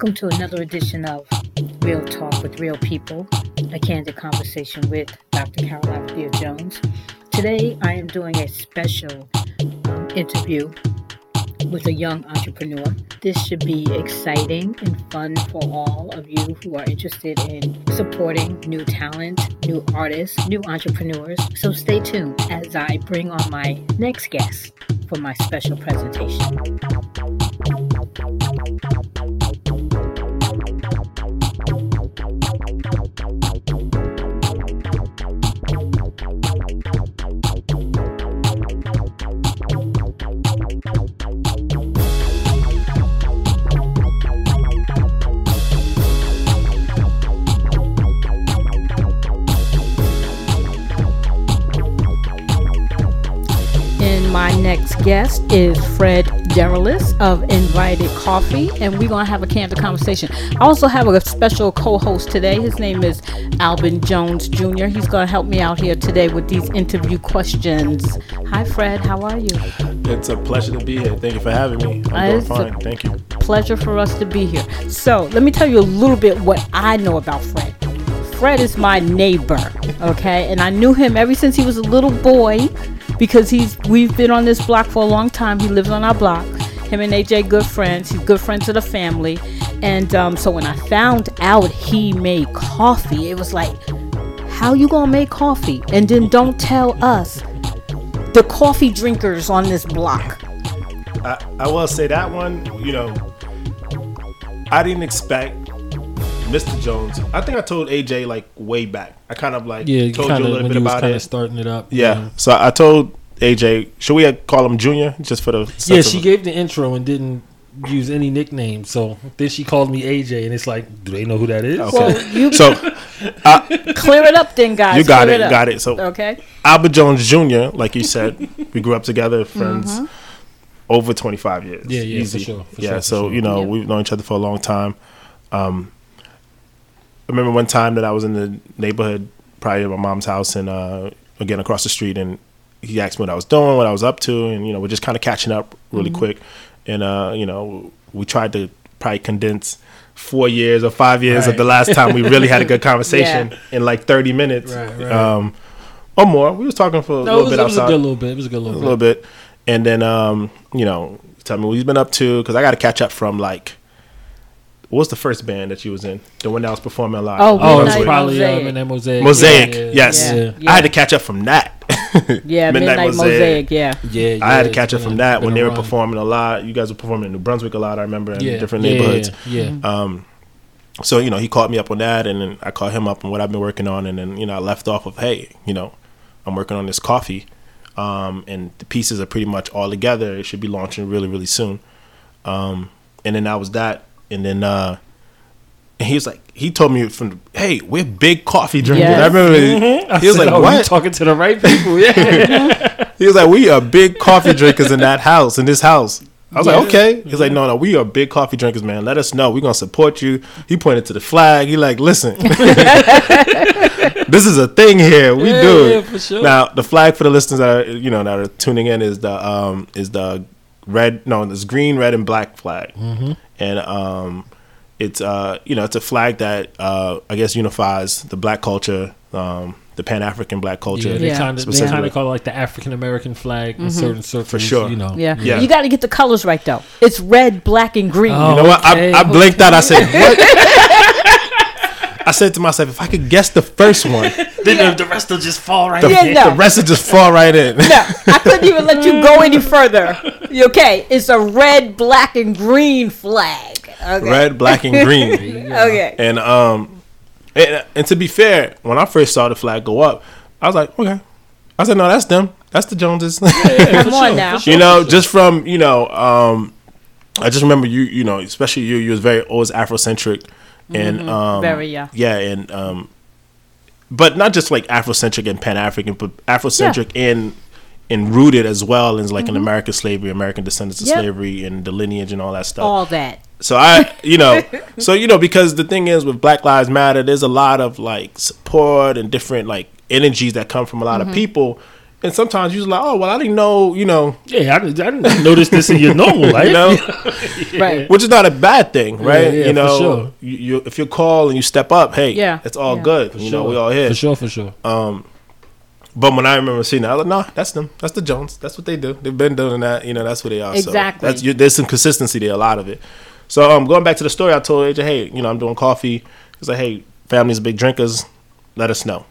Welcome to another edition of Real Talk with Real People, a candid conversation with Dr. Carol Abigail Jones. Today, I am doing a special interview with a young entrepreneur. This should be exciting and fun for all of you who are interested in supporting new talent, new artists, new entrepreneurs. So stay tuned as I bring on my next guest for my special presentation. Guest is Fred Derilus of Invited Coffee, and we're going to have a candid conversation. I also have a special co host today. His name is Albin Jones Jr. He's going to help me out here today with these interview questions. Hi, Fred. How are you? It's a pleasure to be here. Thank you for having me. I'm Uh, doing it's fine. Thank you. pleasure for us to be here. So, let me tell you a little bit what I know about Fred. Fred is my neighbor, okay? And I knew him ever since he was a little boy because he's we've been on this block for a long time. He lives on our block. Him and AJ good friends. He's good friends of the family. And um, so when I found out he made coffee, it was like, how you gonna make coffee? And then don't tell us the coffee drinkers on this block. I, I will say that one, you know, I didn't expect Mr. Jones. I think I told AJ like way back. I kind of like Yeah, told kind you a little when bit you was about kind it. starting it up. yeah. So I told AJ, should we call him Junior just for the yeah. She of- gave the intro and didn't use any nickname. So then she called me AJ, and it's like, do they know who that is? Okay. Well, you So clear it up then, guys. you got Clear it, up. got it. So Okay. Albert Jones Jr., like you said, we grew up together, friends Mm-hmm. over 25 years. Yeah, yeah, for sure, for yeah, sure, so, sure. you know, Yep. we've known each other for a long time. Um, I remember one time that I was in the neighborhood, probably at my mom's house, and uh, again across the street, and he asked me what I was doing, what I was up to, and, you know, we're just kind of catching up really Mm-hmm. quick. And, uh, you know, we tried to probably condense four years or five years of the last time we really had a good conversation Yeah. in like 30 minutes. Right, right. Um, or more. We was talking for a No, little it was, bit it was a good little bit. It was a good little, a little, little bit. bit, and then um, you know, tell me what he's been up to because I got to catch up from like, what was the first band that you was in? The one that was performing a lot. Oh, Oh, Midnight it's probably uh, Mosaic. Midnight Mosaic. Mosaic. Yeah, yeah, yes, Yeah, Yeah. I had to catch up from that. Yeah, Midnight, Mosaic. Yeah. yeah. I had to catch up from that when they were run. performing a lot. You guys were performing in New Brunswick a lot. I remember in Yeah, different yeah, neighborhoods. Yeah, yeah. Um, so you know, he called me up on that, and then I called him up on what I've been working on, and then you know, I left off of, hey, you know, I'm working on this coffee, um, and the pieces are pretty much all together. It should be launching really, really soon. Um, and then that was that, and then uh, and he was like, he told me from, hey, we're big coffee drinkers. Yes. I remember he was said, like, oh, you what? talking to the right people? Yeah. He was like, "We are big coffee drinkers in that house, in this house." I was Yeah. like, "Okay." He's like, "No, no, we are big coffee drinkers, man. Let us know. We're gonna support you." He pointed to the flag. He like, "Listen, this is a thing here. We Yeah, do yeah, it." for sure. Now, the flag for the listeners that are, you know that are tuning in is the um is the red no, it's green, red, and black flag, Mm-hmm. And um it's uh you know it's a flag that uh I guess unifies the black culture, um the Pan African black culture. Yeah, they Yeah. kind of they kind of call it like the African American flag in certain circles. sure. you know. Yeah. Yeah. You got to get the colors right though. It's red, black, and green. Oh. You know what? Okay, I, I blinked out. I said, "What?" I said to myself, "If I could guess the first one, Then the, the rest will just fall right. the, Yeah, no. the rest will just fall right in." No, I couldn't even let you go any further. You Okay, it's a red, black, and green flag. Okay. Red, black, and green. Okay. And um, and, and to be fair, when I first saw the flag go up, I was like, "Okay." I said, "No, that's them. That's the Joneses." Come on now. you know, just from you know, um, I just remember you. You know, especially you. You was very always Afrocentric, and um, Mm-hmm. Very, yeah. yeah, and um, but not just like Afrocentric and Pan African, but Afrocentric and and rooted as well in like in American slavery, American descendants of Mm-hmm. Yep. slavery, and the lineage and all that stuff. All that. So I, you know, so you know, because the thing is with Black Lives Matter, there's a lot of like support and different like energies that come from a lot Mm-hmm. of people, and sometimes you're like, oh well, I didn't know, you know, Yeah, I, didn't- I didn't notice this in your normal life. you know, Right. which is not a bad thing, right? yeah, you know, for sure. you, you if you call and you step up, hey, Yeah, it's all yeah. good. For you sure. know, we all here. For sure, for sure. But when I remember seeing that, I was like, nah, that's them. That's the Jones. That's what they do. They've been doing that. You know, that's what they are. Exactly. So that's you, there's some consistency there, a lot of it. So um, going back to the story, I told AJ, hey, you know, I'm doing coffee. He's like, hey, family's big drinkers. Let us know.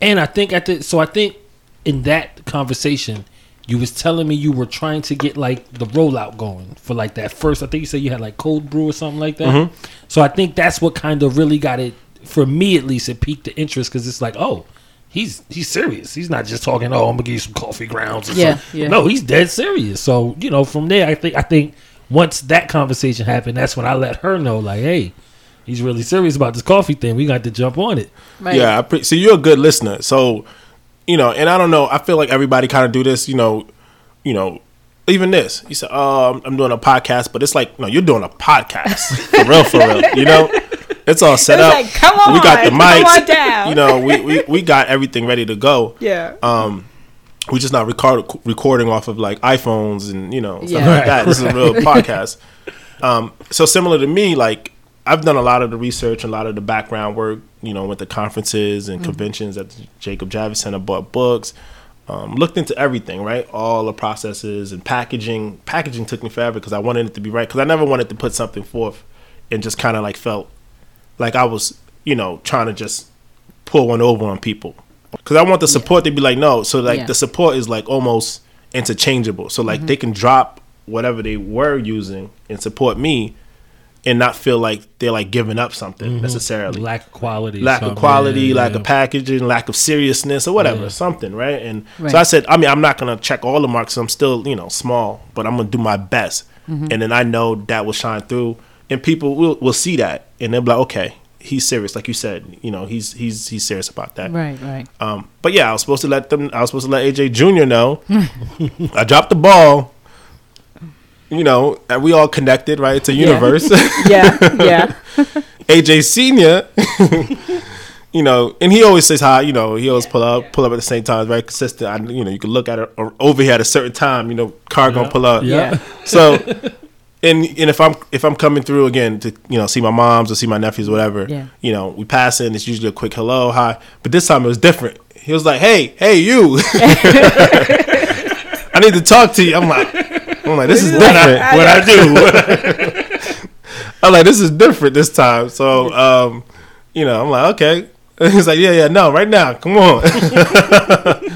And I think at the so I think in that conversation, you was telling me you were trying to get like the rollout going for like that first. I think you said you had like cold brew or something like that. Mm-hmm. So I think that's what kind of really got it for me at least. It piqued the interest because it's like, oh, he's he's serious. He's not just talking. Oh, I'm gonna give you some coffee grounds. Or Yeah, something. yeah. No, he's dead serious. So you know, from there, I think I think once that conversation happened, that's when I let her know, like, hey. He's really serious about this coffee thing. We got to jump on it. Right. Yeah, I pre- so you're a good listener. So, you know, and I don't know. I feel like everybody kind of do this. You know, you know, even this. You said, "Oh, I'm doing a podcast," but it's like, no, you're doing a podcast for real, for real. You know, it's all set It's up. like, come we got the mics. come on down. You know, we, we we got everything ready to go. Yeah. Um, we're just not record, recording off of like iPhones and you know stuff Yeah. like that. This is a real podcast. Um, so similar to me, like I've done a lot of the research, a lot of the background work. You know, with the conferences and conventions at the Jacob Javits Center, bought books, um, looked into everything, right? All the processes and packaging. Packaging took me forever because I wanted it to be right because I never wanted to put something forth and just kind of like felt like I was, you know, trying to just pull one over on people. Because I want the support to be like, no. So like Yeah. the support is like almost interchangeable. So like they can drop whatever they were using and support me and not feel like they're like giving up something necessarily. lack of quality, Lack of quality, Yeah, lack yeah. of packaging, lack of seriousness or whatever, Yeah. something, right? And Right. so I said, I mean, I'm not gonna check all the marks. I'm still, you know, small, but I'm gonna do my best. Mm-hmm. And then I know that will shine through, and people will will see that, and they'll be like, okay, he's serious, like you said, you know, he's he's he's serious about that. Right. Right. Um, but yeah, I was supposed to let them. I was supposed to let AJ Junior know. I dropped the ball. You know, and we all connected, right? It's a universe. Yeah. Yeah. AJ Senior. you know, and he always says hi. You know, he always pull up, pull up at the same time. Very consistent. I, you know, you can look at it over here at a certain time. You know, car gonna pull up. Yeah. So, and and if I'm if I'm coming through again to you know see my moms or see my nephews, whatever. Yeah. You know, we pass in. It's usually a quick hello, hi. But this time it was different. He was like, "Hey, hey, you." I need to talk to you. I'm like, I'm like, this is different. What I do? I'm like, this is different this time. So, um, you know, I'm like, okay. He's like, yeah, yeah, no, right now, come on.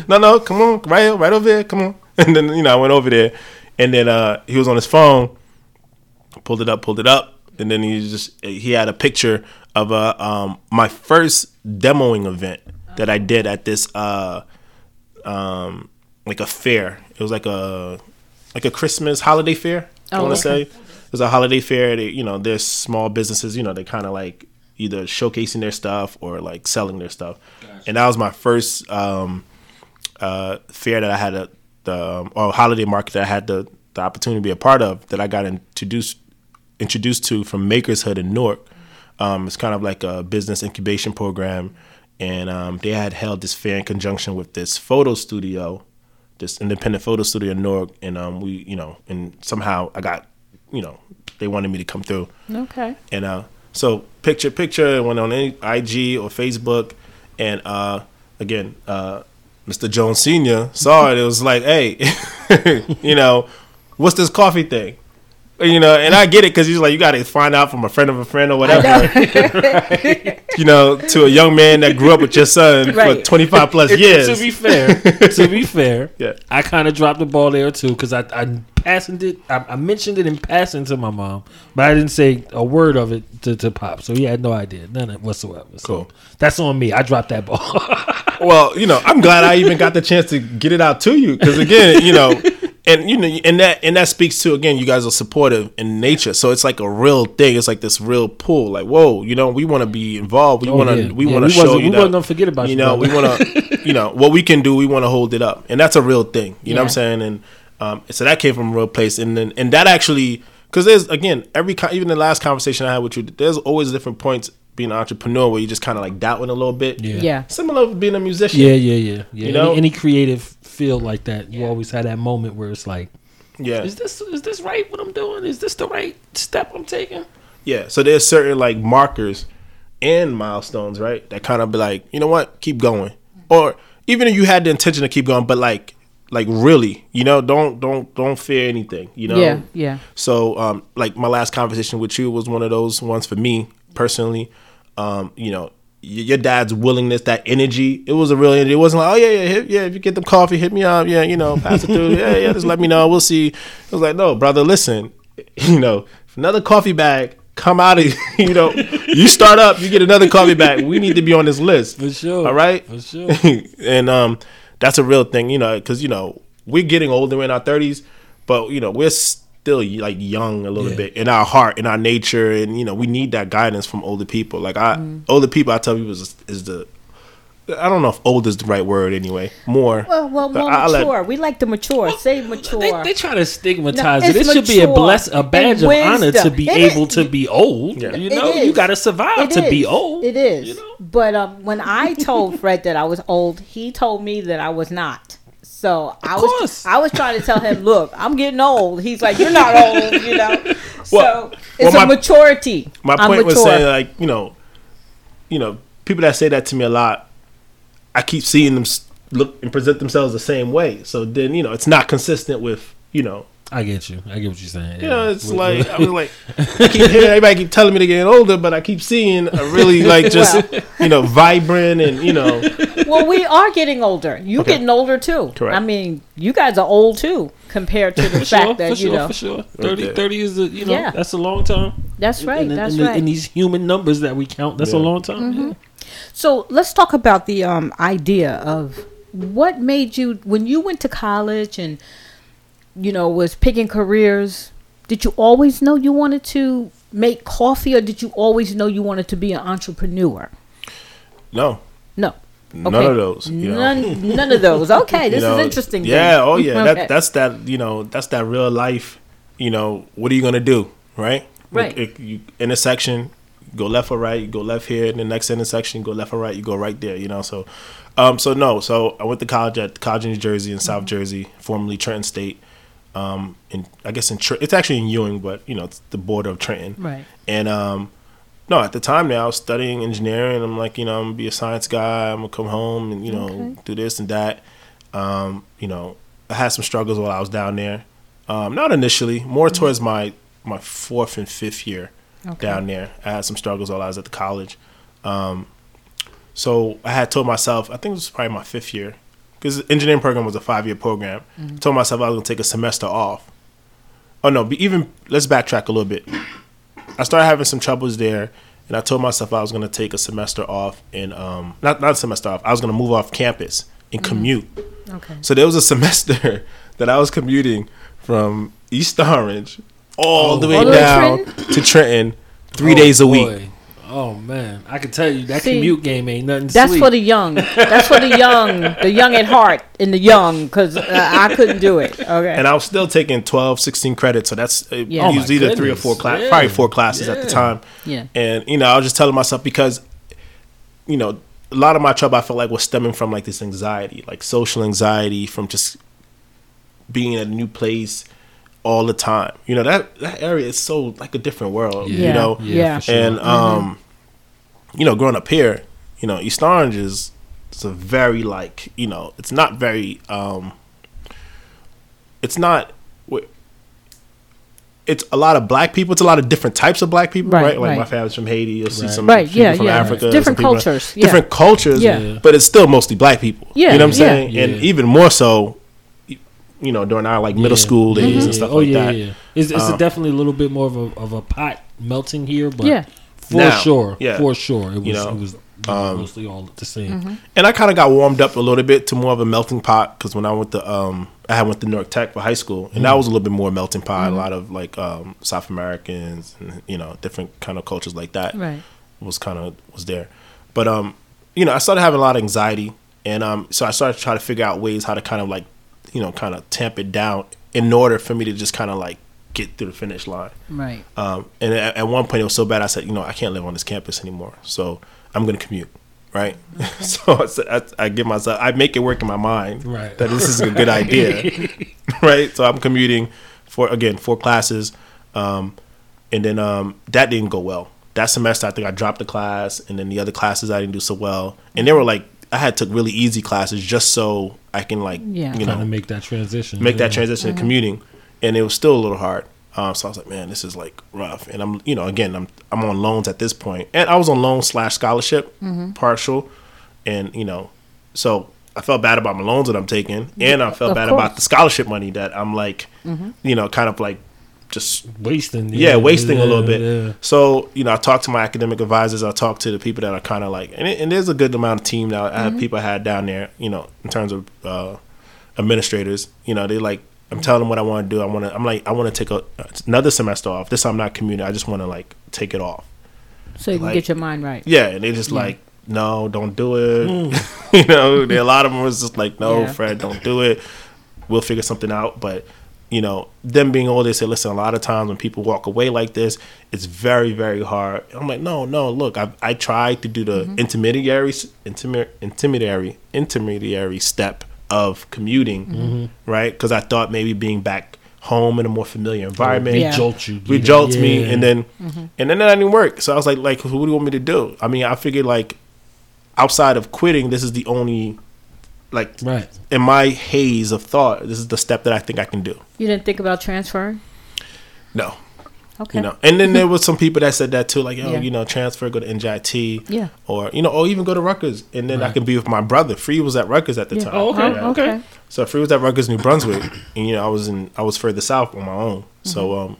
no, no, come on, right here, right over here, come on. And then, you know, I went over there, and then uh, he was on his phone, pulled it up, pulled it up, and then he just he had a picture of a um, my first demoing event that I did at this uh, um, like a fair. It was like a like a Christmas holiday fair. I Oh, want to okay. say it was a holiday fair. They, you know, there's small businesses. You know, they kind of like either showcasing their stuff or like selling their stuff. And that was my first um, uh, fair that I had a the um, or holiday market that I had the the opportunity to be a part of that I got introduced introduced to from Makershood in Newark. Um, it's kind of like a business incubation program, and um, they had held this fair in conjunction with this photo studio, this independent photo studio in Newark, and um, we, you know, and somehow I got, you know, they wanted me to come through, Okay. and uh, so picture picture went on any IG or Facebook, and uh, again, uh, Mr. Jones Senior saw it. It was like, hey, you know, what's this coffee thing? You know, and I get it because he's like, you got to find out from a friend of a friend or whatever. you know, to a young man that grew up with your son for 25 plus years. to be fair, to be fair, Yeah. I kind of dropped the ball there too because I, I passing it. I, I mentioned it in passing to my mom, but I didn't say a word of it to, to Pop, so he had no idea, none of whatsoever. So Cool. that's on me. I dropped that ball. Well, you know, I'm glad I even got the chance to get it out to you because again, you know, and you know, and that and that speaks to again, you guys are supportive in nature, so it's like a real thing. It's like this real pull. Like, whoa, you know, we want to be involved. We Oh, want to, yeah. we Yeah, want to show wasn't- you we that wasn't gonna forget about you. you, know, we want to, you know, what we can do. We want to hold it up, and that's a real thing. You know what I'm saying? And um, so that came from a real place, and then and that actually because there's again every co- even the last conversation I had with you, there's always different points being an entrepreneur where you just kind of like doubting a little bit. Yeah. Yeah. Similar to being a musician. yeah, yeah, yeah, yeah. You know? any, any creative feel like that. You always had that moment where it's like, Yeah, is this is this right? What I'm doing? Is this the right step I'm taking? yeah. So there's certain like markers and milestones, right? That kind of be like, you know what, keep going, or even if you had the intention to keep going, but like, like really, you know, don't don't don't fear anything, you know. Yeah, yeah. So, um, like my last conversation with you was one of those ones for me personally. Um, you know, y- your dad's willingness, that energy, it was a real energy. It wasn't like, oh yeah, yeah, hit, yeah. If you get them coffee, hit me up. Yeah, you know, pass it through. Yeah, yeah. Just let me know. We'll see. It was like, no, brother, listen. You know, if another coffee bag come out of you know, you start up, you get another coffee bag. We need to be on this list For sure. All right, For sure. and um, that's a real thing, you know, because you know we're getting older in our thirties, but you know we're still like young a little Yeah. bit in our heart, in our nature, and you know we need that guidance from older people. Like I, Mm-hmm. older people, I tell people is, is the, I don't know if old is the right word anyway. More, Well, well, more I- I let- mature. we like to mature. Say mature. They, they try to stigmatize No, it. It should be a mature bless a badge of and honor to be It able is- to be old. Yeah. You know, you got to survive It to be old. It is. You know? But um, when I told Fred that I was old, he told me that I was not. So I was course. I was trying to tell him, look, I'm getting old. He's like, you're not old, you know. So Well- it's well, a my- maturity. my point was saying like you know, you know, people that say that to me a lot, I keep seeing them look and present themselves the same way. So then you know it's not consistent with you know I get you. I get what you're saying. You know, it's like I was like, I keep hearing everybody keep telling me to get older, but I keep seeing a really like just Well. you know vibrant and you know well, we are getting older. You Okay. getting older too. Correct. I mean, you guys are old too compared to the for sure, fact that for you sure, know. for sure. 30, there. 30 is a, you know, Yeah. that's a long time. That's right. In, in- that's in, right. in these human numbers that we count, that's a long time. Mm-hmm. yeah. So let's talk about the um, idea of what made you when you went to college and you know was picking careers. Did you always know you wanted to make coffee, or did you always know you wanted to be an entrepreneur? no No, none of those. You know, none, none of those. Okay, this You know, is interesting. then. Yeah, oh yeah, Okay. that, that's that you know that's that real life. You know, what are you gonna do, right? Right. Like, if you, intersection, go left or right. You go left here. In the next intersection, go left or right. You go right there. You know, so, um, so no. So I went to college at College of New Jersey in South Jersey, formerly Trenton State. Um, in I guess in it's actually in Ewing, but you know it's the border of Trenton. Right. And um, no, at the time now I was studying engineering. I'm like, you know, I'm gonna be a science guy. I'm gonna come home and you know Okay. do this and that. Um, you know, I had some struggles while I was down there. Um, not initially, more towards my my fourth and fifth year Okay. down there. I had some struggles while I was at the college. Um, so I had told myself, I think it was probably my fifth year, because engineering program was a five year program. Mm-hmm. told myself I was gonna take a semester off. Oh no, be even let's backtrack a little bit. I started having some troubles there, and I told myself I was gonna take a semester off and um not not a semester off. I was gonna move off campus and Mm-hmm. commute. Okay. So there was a semester that I was commuting from East Orange all the way All the way to down to Trenton three Oh, days a week. Boy. Oh man, I can tell you that See, commute game ain't nothing. That's sweet. for the young. That's for the young, the young at heart and the young, because uh, I couldn't do it. Okay. And I was still taking 12, 16 credits. So that's uh, Yeah. it Oh, was either three or four classes, Yeah. probably four classes at the time. yeah. And you know, I was just telling myself because, you know, a lot of my trouble I felt like was stemming from like this anxiety, like social anxiety from just being in a new place all the time. You know, that that area is so like a different world. Yeah. You know, Yeah. for sure. and um, you know, growing up here, you know, East Orange is it's a very like you know, it's not very um, it's not. It's a lot of black people. It's a lot of different types of black people, Right, right? Like right. my family's from Haiti. You'll see Right. some Right, people yeah, from yeah. Africa. Different some people- cultures, yeah. different cultures. Yeah. but it's still mostly black people. Yeah, you know what I'm saying, Yeah. and even more so, you know, during our like middle Yeah. school days Yeah. and stuff oh like yeah, that. yeah. It's, it's Um, definitely a little bit more of a of a pot melting here, but Yeah. For Now, sure, yeah. for sure, it was You know, it was um, mostly all the same. Mm-hmm. and I kind of got warmed up a little bit to more of a melting pot because when I went to um I had went to Newark Tech for high school and that was a little bit more melting pot. A lot of like um South Americans and you know different kind of cultures like that Right. was kind of was there. But um you know I started having a lot of anxiety and um so I started trying to figure out ways how to kind of like you know kind of tamp it down in order for me to just kind of like get through the finish line. Right. Um, and at, at one point, it was so bad. I said, you know, I can't live on this campus anymore. So I'm going to commute. right? so it's- I, I give myself, I make it work in my mind Right. that this is a good idea, right? So I'm commuting for again four classes, um, and then um, that didn't go well. That semester, I think I dropped a class, and then the other classes I didn't do so well, and they were like I had took really easy classes just so I can like Yeah. you Trying know to make that transition. make yeah. that transition to commuting, and it was still a little hard. Um, so I was like, man, this is like rough. And I'm, you know, again, I'm I'm on loans at this point, and I was on loan slash scholarship, partial, and you know, so I felt bad about my loans that I'm taking, and I felt Of bad course. about the scholarship money that I'm like, you know, kind of like just wasting. yeah, wasting a little bit. yeah. So you know, I talked to my academic advisors. I talked to the people that are kind of like, and, it, and there's a good amount of team now. I have people I had down there. You know, in terms of uh, administrators. You know, they like. I'm telling them what I want to do. I want to. I'm like, I want to take a, another semester off. This time I'm not commuting. I just want to like take it off. So you can get your mind right. Yeah, and they just like, no, don't do it. Mm. you know, a lot of them was just like, no, Yeah. Fred, don't do it. We'll figure something out. But you know, them being older, they say, listen, a lot of times when people walk away like this, it's very, very hard. I'm like, no, no, look, I I tried to do the mm-hmm. intermediary, intermediary, intermediary, intermediary step of commuting, mm-hmm. right? Because I thought maybe being back home in a more familiar environment, Yeah. Jolt you. we jolts me and then mm-hmm. and then that didn't work so i was like like what do you want me to do i mean i figured like outside of quitting this is the only like Right. in my haze of thought this is the step that i think i can do You didn't think about transferring? no Okay. you know and then there was some people that said that too like oh, Yeah. you know transfer go to njit Yeah. or you know or even go to Rutgers and then i Right. can be with my brother free was at Rutgers at the Yeah. time Oh, okay. Oh, okay. So Free was at Rutgers, New Brunswick, and you know I was in I was further south on my own. So Mm-hmm. um,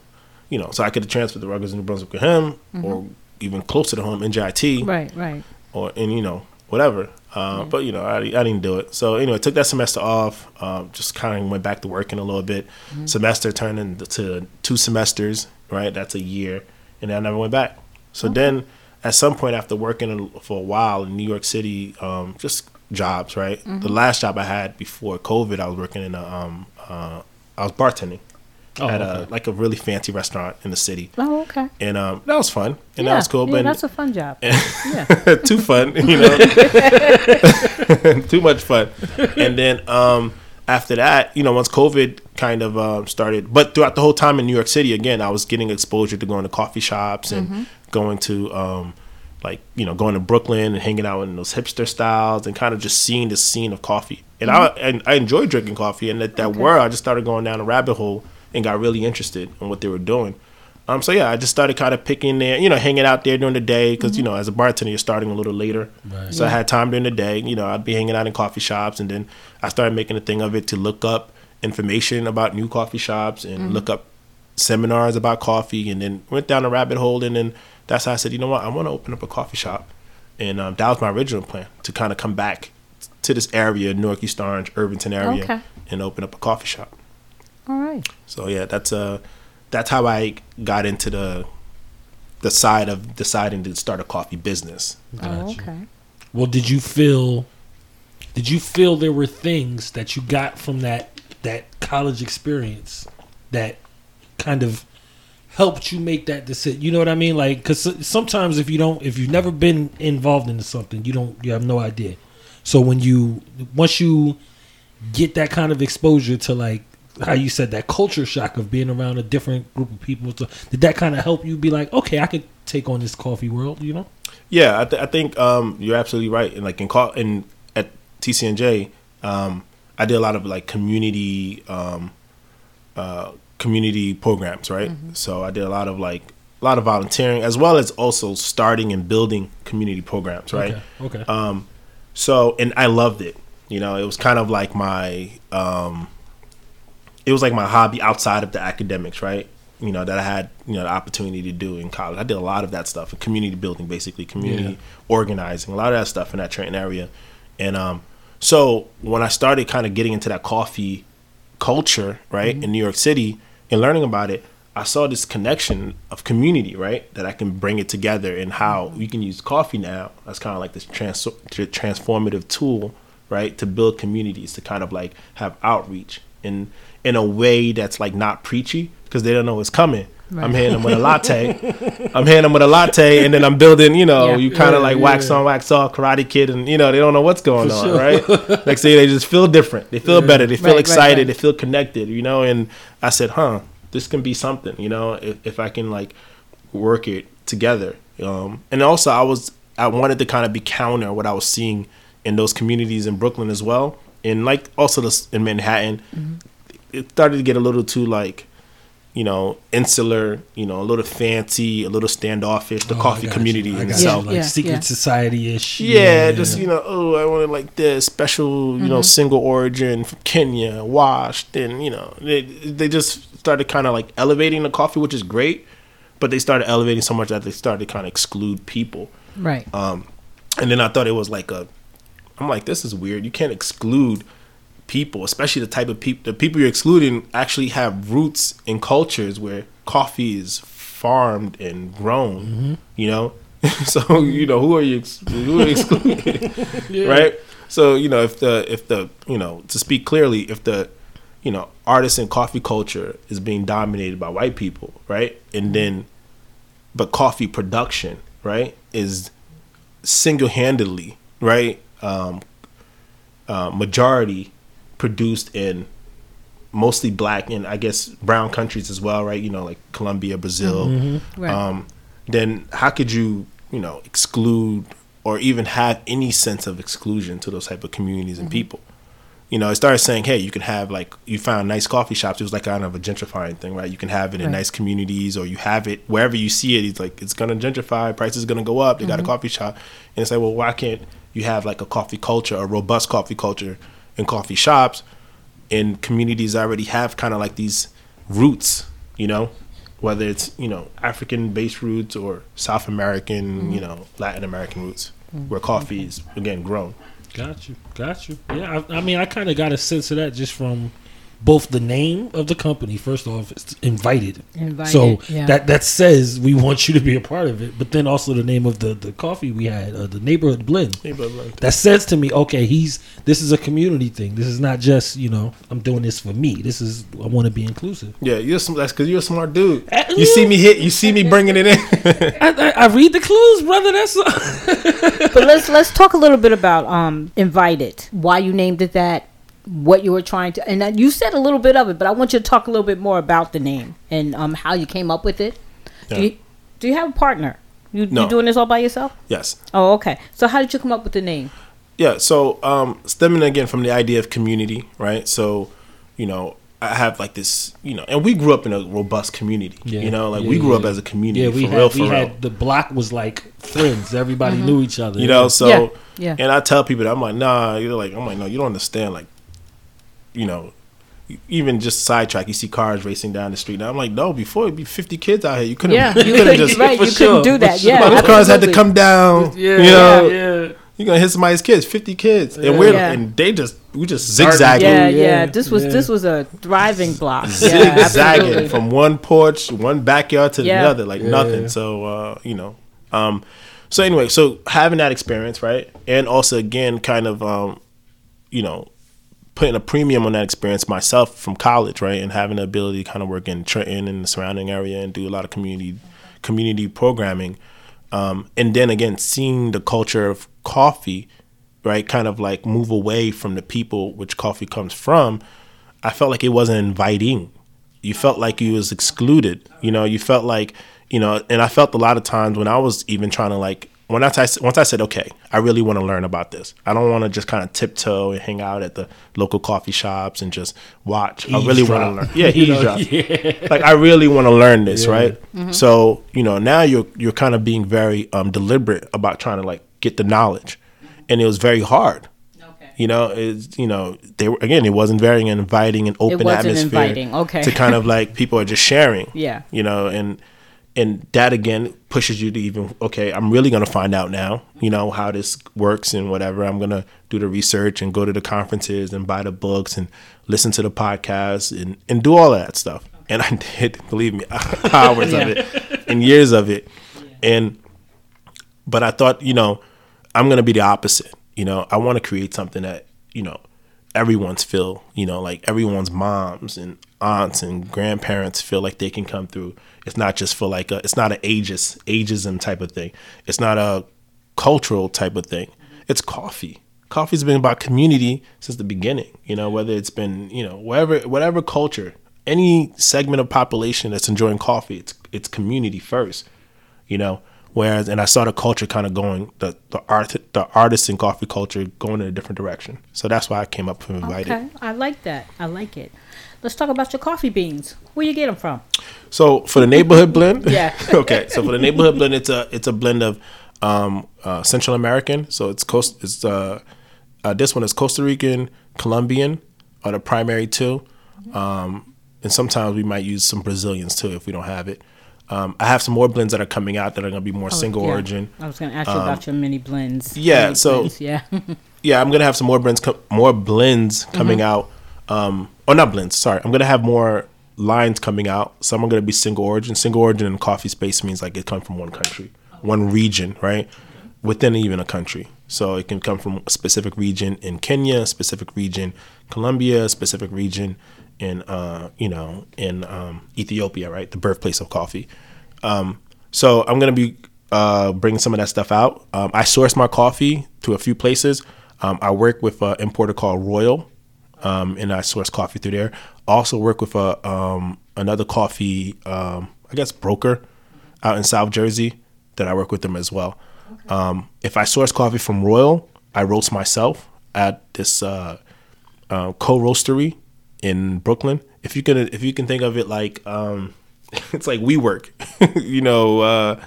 you know, so I could have transferred to Rutgers, New Brunswick with him, or even closer to home, NJIT, Mm-hmm. Right, right. or and you know whatever. Uh, But you know I, I didn't do it. So anyway, took that semester off. Um, just kind of went back to working a little bit. Mm-hmm. Semester turned into two semesters. Right, that's a year, and then I never went back. So then, at some point after working for a while in New York City, um, just jobs. Right, Mm-hmm. the last job I had before COVID, I was working in a um, uh, I was bartending Oh, at okay. a like a really fancy restaurant in the city, Oh, okay. and um, that was fun, and yeah. that was cool. Yeah, but that's a fun job. yeah. too fun, you know, too much fun. And then um, after that, you know, once COVID kind of um, started, but throughout the whole time in New York City, again, I was getting exposure to going to coffee shops and going to um, like you know going to Brooklyn and hanging out in those hipster styles and kind of just seeing the scene of coffee. And I and I enjoyed drinking coffee, and at that Okay. world, I just started going down a rabbit hole and got really interested in what they were doing. Um, so yeah, I just started kind of picking there, you know, hanging out there during the day because you know, as a bartender, you're starting a little later. Right. So I had time during the day. You know, I'd be hanging out in coffee shops, and then I started making a thing of it to look up information about new coffee shops and look up seminars about coffee, and then went down a rabbit hole, and then that's how I said, you know what, I want to open up a coffee shop, and um, that was my original plan to kind of come back to this area, Newark, East Orange, Irvington area, Okay. and open up a coffee shop. All right. So yeah, that's uh that's how I got into the the side of deciding to start a coffee business. Oh, okay. Well, did you feel? Did you feel there were things that you got from that that college experience that kind of helped you make that decision? You know what I mean? Like, because sometimes if you don't, if you've never been involved into something, you don't, you have no idea. So when you once you get that kind of exposure to like how you said that culture shock of being around a different group of people, so did that kind of help you be like, okay, I could take on this coffee world? You know? Yeah, I, th- I think um, you're absolutely right. And like in call in at TCNJ, um, I did a lot of like community um, uh, community programs, right? So I did a lot of like a lot of volunteering as well as also starting and building community programs, right? Okay. okay. Um, so and I loved it. You know, it was kind of like my um, it was like my hobby outside of the academics, right? You know, that I had, you know, the opportunity to do in college. I did a lot of that stuff, community building, basically, community Yeah. organizing, a lot of that stuff in that Trenton area. And um, so when I started kind of getting into that coffee culture, right, in New York City and learning about it, I saw this connection of community, right, that I can bring it together and how we can use coffee now. That's kind of like this trans- transformative tool, right, to build communities, to kind of like have outreach in in a way that's like not preachy because they don't know what's coming, I'm hitting them with a latte. I'm hitting them with a latte, and then I'm building. You know, Yeah. you kind of Yeah, like wax yeah. on, wax off, Karate Kid, and you know they don't know what's going For on, sure. right? like say they just feel different. They feel Yeah. better. They feel Right, right, excited. right. They feel connected. You know, and I said, huh, this can be something. You know, if if I can like work it together. Um, and also I was I wanted to kind of be counter what I was seeing in those communities in Brooklyn as well, and like also this in Manhattan. It started to get a little too like, you know, insular. You know, a little fancy, a little standoffish. The Oh, I coffee got community you. I in got itself. you. like Yeah, secret yeah. society ish. Yeah, just you know, oh, I want it like this special, you know, mm-hmm. single origin from Kenya, washed, and you know, they they just started kind of like elevating the coffee, which is great, but they started elevating so much that they started to kind of exclude people, Right. Um, and then I thought it was like a, I'm like, this is weird. You can't exclude people, especially the type of people, the people you're excluding actually have roots in cultures where coffee is farmed and grown, you know. so you know who are you ex- who are you excluding? Right? So you know if the if the you know to speak clearly if the you know artists and coffee culture is being dominated by white people right? And then but coffee production right is single-handedly right um uh, majority produced in mostly black and i guess brown countries as well right you know like colombia brazil mm-hmm. Mm-hmm. Right. um, then how could you, you know, exclude or even have any sense of exclusion to those type of communities and mm-hmm. people? You know, it started saying, hey, you can have like you found nice coffee shops. It was like kind of a gentrifying thing, right? You can have it in Right. nice communities, or you have it wherever you see it. It's like it's gonna gentrify, prices gonna go up. They got a coffee shop, and it's like, well, why can't you have like a coffee culture, a robust coffee culture, in coffee shops, in communities that already have kind of like these roots, you know, whether it's you know African based roots or South American, mm-hmm. you know Latin American roots, mm-hmm. where coffee is again grown. Got you, got you. Yeah, I, I mean, I kind of got a sense of that just from both the name of the company. First off, it's invited. Invited, So yeah. that that says we want you to be a part of it. But then also the name of the the coffee we had, uh, the neighborhood blend. neighborhood That says to me, okay, he's this is a community thing. This is not just you know I'm doing this for me. This is I want to be inclusive. Yeah, you're sm- that's because you're a smart dude. You see me hit, you see me bringing it in. I, I, I read the clues, brother. That's but let's let's talk a little bit about um invited. Why you named it that? What you were trying to, and you said a little bit of it, but I want you to talk a little bit more about the name and um how you came up with it. Yeah. Do, you, do you have a partner? You No. you doing this all by yourself? yes. Oh, okay. So how did you come up with the name? Yeah, so um, stemming again from the idea of community, right? So, you know, I have like this, you know, and we grew up in a robust community. You know, like Yeah, we grew yeah. up as a community Yeah, we for had real, for we real. had the block was like friends. Everybody knew each other. you know, so Yeah, yeah. and I tell people that I'm like, nah, you're like, I'm like, no, you don't understand, like, you know, even just sidetrack, you see cars racing down the street. Now I'm like, no, before it'd be 50 kids out here, you couldn't, Yeah, you you couldn't couldn't just, right. For You sure, couldn't do for that. sure. Yeah, those cars had to come down. Yeah, you know, yeah. you're gonna hit somebody's kids, 50 kids, and we're Yeah. and they just we just Darting. zigzagging. Yeah, Yeah, yeah. This was yeah. this was a driving block. Zigzagging absolutely. from one porch, one backyard to Yeah. the other, like Yeah. nothing. So uh, you know, um, so anyway, so having that experience, right, and also again, kind of, um, you know, putting a premium on that experience myself from college, right, and having the ability to kind of work in Trenton and the surrounding area and do a lot of community community programming, um, and then again seeing the culture of coffee, right, kind of like move away from the people which coffee comes from. I felt like it wasn't inviting. You felt like you was excluded. You know, you felt like, you know, and I felt a lot of times when I was even trying to like when I t- once I said, okay, I really want to learn about this. I don't want to just kind of tiptoe and hang out at the local coffee shops and just watch. I really want to learn. Yeah, You know, eavesdrop. Like I really want to learn this, Yeah. right? So you know, now you're you're kind of being very um, deliberate about trying to like get the knowledge, and it was very hard. You know, it's you know they were again. It wasn't very inviting and open wasn't atmosphere. inviting, okay. To kind of like people are just sharing. Yeah. You know, and and that again pushes you to even okay. I'm really gonna find out now. You know how this works and whatever. I'm gonna do the research and go to the conferences and buy the books and listen to the podcasts and and do all of that stuff. And I did, believe me, hours of it and years of it. And but I thought, you know, I'm gonna be the opposite. You know, I want to create something that, you know, everyone's feel. You know, like everyone's moms and aunts and grandparents feel like they can come through. It's not just for like a. It's not an ageist ageism type of thing. It's not a cultural type of thing. It's coffee. Coffee's been about community since the beginning. You know, whether it's been you know whatever whatever culture, any segment of population that's enjoying coffee, it's it's community first. You know, whereas and I saw the culture kind of going the the art the artist and coffee culture going in a different direction. So that's why I came up and invited. Okay, I like that. I like it. Let's talk about your coffee beans. Where you get them from? So for the neighborhood blend, Yeah. okay. So for the neighborhood blend, it's a it's a blend of um, uh, Central American. So it's coast. It's uh, uh, this one is Costa Rican, Colombian are the primary two, um, and sometimes we might use some Brazilians too if we don't have it. Um, I have some more blends that are coming out that are going to be more single Oh, Yeah. origin. I was going to ask you about your mini blends. yeah, Mini so- blends, yeah. yeah, I'm gonna have some more blends, co- more blends coming out. Um, or not blends. Sorry, I'm gonna have more lines coming out. Some are gonna be single origin. Single origin in coffee space means like it come from one country, one region, right? Within even a country. So it can come from a specific region in Kenya, specific region Colombia, specific region in uh, you know in um, Ethiopia, right? The birthplace of coffee. Um, so I'm gonna be uh, bringing some of that stuff out. Um, I source my coffee to a few places. Um, I work with an importer called Royal, um, and I source coffee through there. Also work with a um, another coffee, um, I guess broker out in South Jersey that I work with them as well. Um, if I source coffee from Royal, I roast myself at this uh, uh, co-roastery in Brooklyn. If you can, if you can think of it like, um, it's like WeWork, you know. Uh,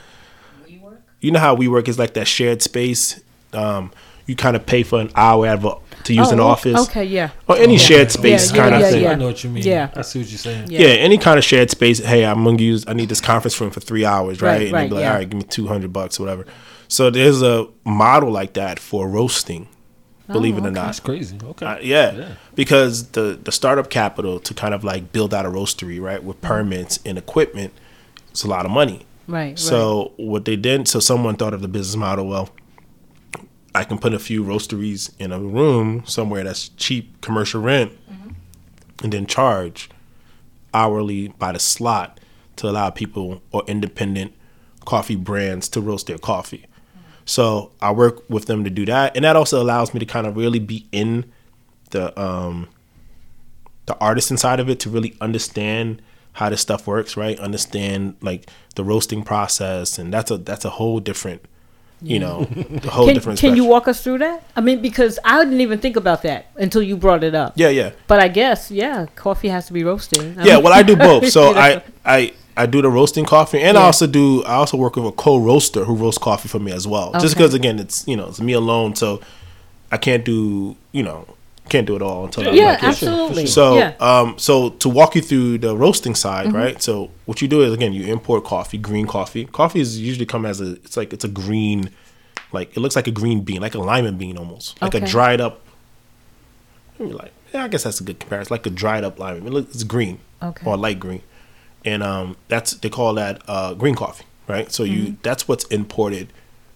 you know how WeWork is like that shared space. Um, you kind of pay for an hour out of a, to use an Oh, office. Okay, yeah. Or any Yeah. shared space Yeah, yeah, kind of yeah, thing. yeah. I know what you mean. Yeah. I see what you're saying. Yeah. Yeah. any kind of shared space. Hey, I'm gonna use. I need this conference room for three hours, right? Right, and right, they'd be like, yeah. all right, give me two hundred bucks or whatever. So there's a model like that for roasting. Believe it or not, That's crazy. Okay. uh, yeah. Yeah. because the the startup capital to kind of like build out a roastery, right, with permits and equipment, it's a lot of money. Right. So what they did, so someone thought of the business model. Well, I can put a few roasteries in a room somewhere that's cheap commercial rent, and then charge hourly by the slot to allow people or independent coffee brands to roast their coffee. So I work with them to do that, and that also allows me to kind of really be in the um, the artist inside of it to really understand how this stuff works, right? Understand like the roasting process, and that's a that's a whole different, you know, a whole Can, different. can you walk us through that? I mean, because I didn't even think about that until you brought it up. Yeah, yeah, But I guess, yeah, coffee has to be roasted. I yeah. mean- Well, I do both. So You know? I I I do the roasting coffee, and I also do I also work with a co-roaster who roasts coffee for me as well. Just because again, it's you know it's me alone, so I can't do you know can't do it all until I'm Yeah, like, yeah. absolutely. So, yeah. Mm-hmm. um, so to walk you through the roasting side, right? So, what you do is again, you import coffee, green coffee. Coffee is usually come as a, it's like it's a green, like it looks like a green bean, like a lima bean almost, like a dried up. Like, yeah, I guess that's a good comparison, like a dried up lima. It looks, it's green Okay. or light green, and um, that's they call that uh, green coffee, right? So you that's what's imported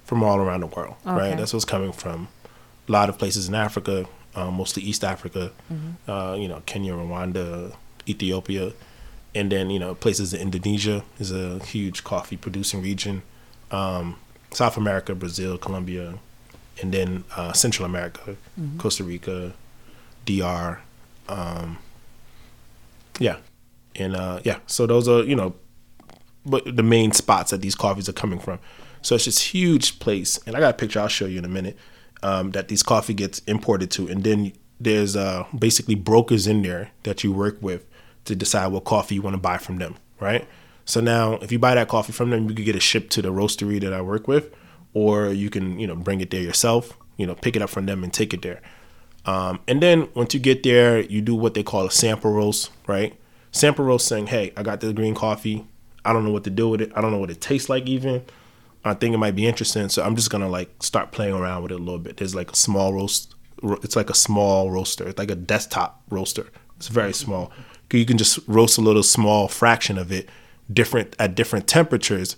from all around the world, Mm-hmm. Okay. right? That's what's coming from a lot of places in Africa, um, mostly East Africa, Mm-hmm. uh, you know, Kenya, Rwanda, Ethiopia, and then you know places in Indonesia is a huge coffee producing region. Um, South America, Brazil, Colombia, and then uh, Central America, Mm-hmm. Costa Rica, DR, um, yeah, and uh, yeah. So those are you know, but the main spots that these coffees are coming from. So it's this huge place, and I got a picture I'll show you in a minute. Um, that these coffee gets imported to, and then there's uh, basically brokers in there that you work with to decide what coffee you want to buy from them, right? So now, if you buy that coffee from them, you can get it shipped to the roastery that I work with, or you can you know bring it there yourself. You know, pick it up from them and take it there. Um, and then once you get there, you do what they call a sample roast, right? Sample roast saying, hey, I got this green coffee. I don't know what to do with it. I don't know what it tastes like even. I think it might be interesting. So I'm just gonna like start playing around with it a little bit. There's like a small roast. It's like a small roaster. It's like a desktop roaster. It's very small. You can just roast a little small fraction of it, different at different temperatures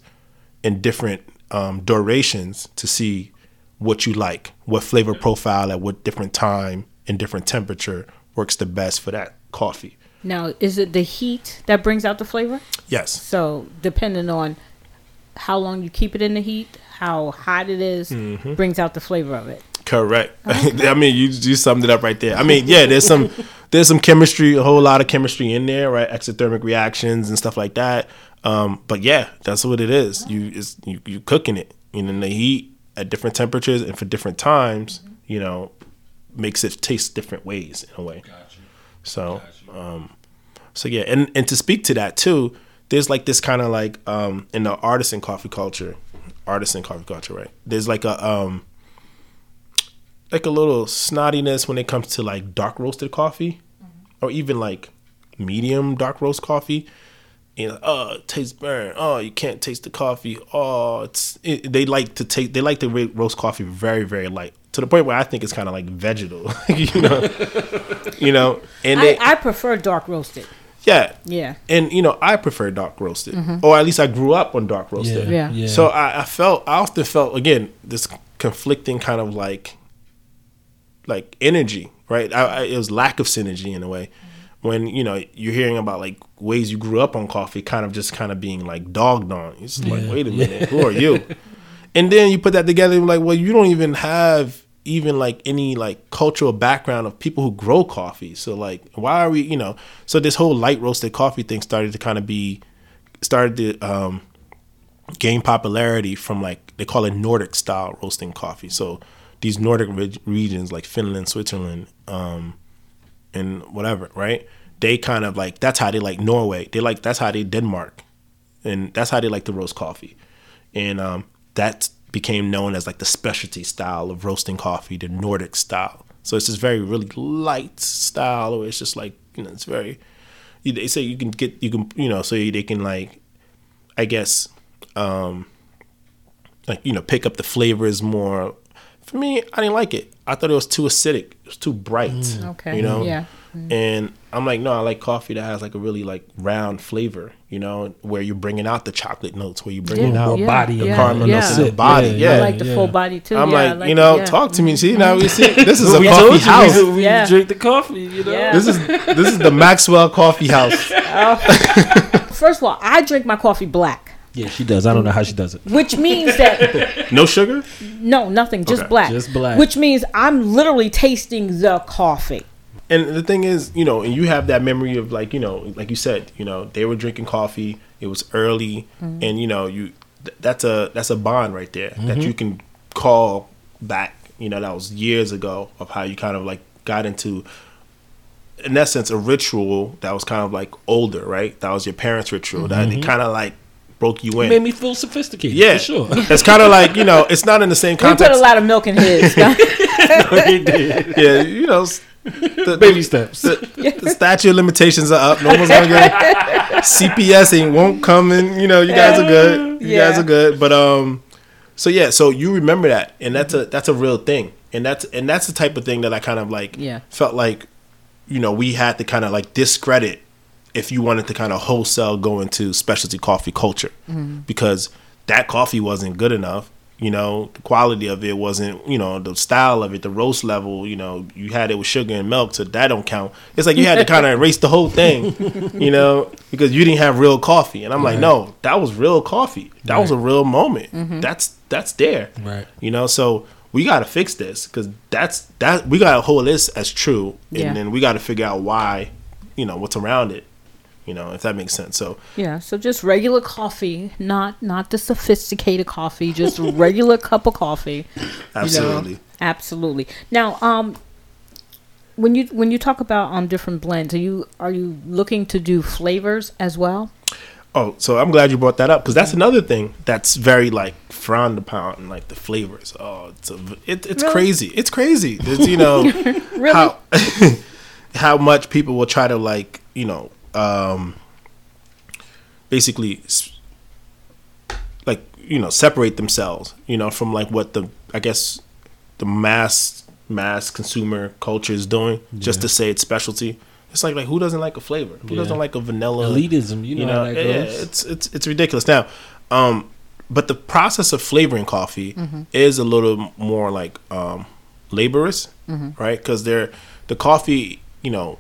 and different um, durations to see what you like, what flavor profile at what different time and different temperature works the best for that coffee. Now, is it the heat that brings out the flavor? Yes. So, depending on how long you keep it in the heat, how hot it is, Mm-hmm. brings out the flavor of it. Correct. I mean, you you summed it up right there. I mean, yeah, there's some there's some chemistry, a whole lot of chemistry in there, right? Exothermic reactions and stuff like that. Um, but yeah, that's what it is. You is you you cooking it, and then the heat at different temperatures and for different times, you know, makes it taste different ways in a way. So, um, so yeah, and and to speak to that too, there's like this kind of like um in the artisan coffee culture, artisan coffee culture, right? There's like a um like a little snottiness when it comes to like dark roasted coffee, or even like medium dark roast coffee. You know, oh, it tastes burn. Oh, you can't taste the coffee. Oh, it's it, they like to take they like to roast coffee very very light to the point where I think it's kind of like vegetal, you know, you know, and I, they, I prefer dark roasted. Yeah, Yeah. and you know I prefer dark roasted, or at least I grew up on dark roasted. Yeah. yeah. So I, I felt I often felt again this conflicting kind of like like energy, right? I, I, it was lack of synergy in a way. When you know you're hearing about like ways you grew up on coffee, kind of just kind of being like dogged on. It's just like, wait a minute, who are you? And then you put that together, and like, well, you don't even have even like any like cultural background of people who grow coffee. So like, why are we, you know? So this whole light roasted coffee thing started to kind of be started to um, gain popularity from like they call it Nordic style roasting coffee. So these Nordic reg- regions like Finland, Switzerland, um, and whatever, right? They kind of like that's how they like Norway. They like that's how they Denmark, and that's how they like to roast coffee, and um, that became known as like the specialty style of roasting coffee, the Nordic style. So it's this very really light style, or it's just like you know it's very. They say you can get you can you know so they can like, I guess, um, like you know pick up the flavors more. For me, I didn't like it. I thought it was too acidic. It was too bright. Okay. You know. Yeah. Mm-hmm. And I'm like, no, I like coffee that has like a really like round flavor. You know, where you're bringing out the chocolate notes, where you're bringing Yeah, out more body, yeah, the caramel yeah. notes in the body. Yeah. I like the yeah. full body too. I'm yeah, I like, you know, yeah. talk to me. See now we see this is a we coffee house. we, we Yeah. drink the coffee. You know. Yeah. This is this is the Maxwell Coffee House. Uh, first of all, I drink my coffee black, Yeah, she does. I don't know how she does it. which means that No sugar. no, nothing, just Okay. black. Just black. Which means I'm literally tasting the coffee. And the thing is, you know, and you have that memory of like, you know, like you said, you know, they were drinking coffee. It was early, mm-hmm. and you know, you th- that's a that's a bond right there that mm-hmm. you can call back. You know, that was years ago of how you kind of like got into, in essence, a ritual that was kind of like older, right? That was your parents' ritual that it mm-hmm. kind of like broke you in. It Made me feel sophisticated. yeah, for sure. it's kind of like you know, it's not in the same context. We put a lot of milk in his. He did. yeah, you know, the, Baby steps. the, the statute of limitations are up. No one's gonna get CPS ain't won't come and you know you guys are good. You Yeah. guys are good. But um, so yeah, so you remember that, and that's a that's a real thing, and that's and that's the type of thing that I kind of like Yeah. felt like, you know, we had to kind of like discredit if you wanted to kind of wholesale go into specialty coffee culture mm-hmm. because that coffee wasn't good enough. You know, the quality of it wasn't, you know, the style of it, the roast level, you know, you had it with sugar and milk, so that don't count. It's like you had to kind of erase the whole thing, you know, because you didn't have real coffee. And I'm like, no, that was real coffee. That was a real moment. Mm-hmm. That's that's there. Right. You know, so we got to fix this because that's that we got to hold this as true, and Yeah. then we got to figure out why, you know, what's around it. You know, if that makes sense. So yeah, so just regular coffee, not not the sophisticated coffee, just regular cup of coffee. you know? absolutely. Absolutely. Now, um, when you when you talk about um different blends, are you are you looking to do flavors as well? Oh, so I'm glad you brought that up because that's another thing that's very like frowned upon, and like the flavors. Oh, it's a, it, it's Really? crazy. It's crazy. It's, you know Really? how how much people will try to like you know um, basically like you know separate themselves you know from like what the I guess the mass mass consumer culture is doing just to say it's specialty. It's like like who doesn't like a flavor? Who Yeah. doesn't like a vanilla Elitism. You know, you know, how that yeah, goes. it's it's it's ridiculous. Now, um, but the process of flavoring coffee is a little more like um, laborious, right? Because they're the coffee, you know,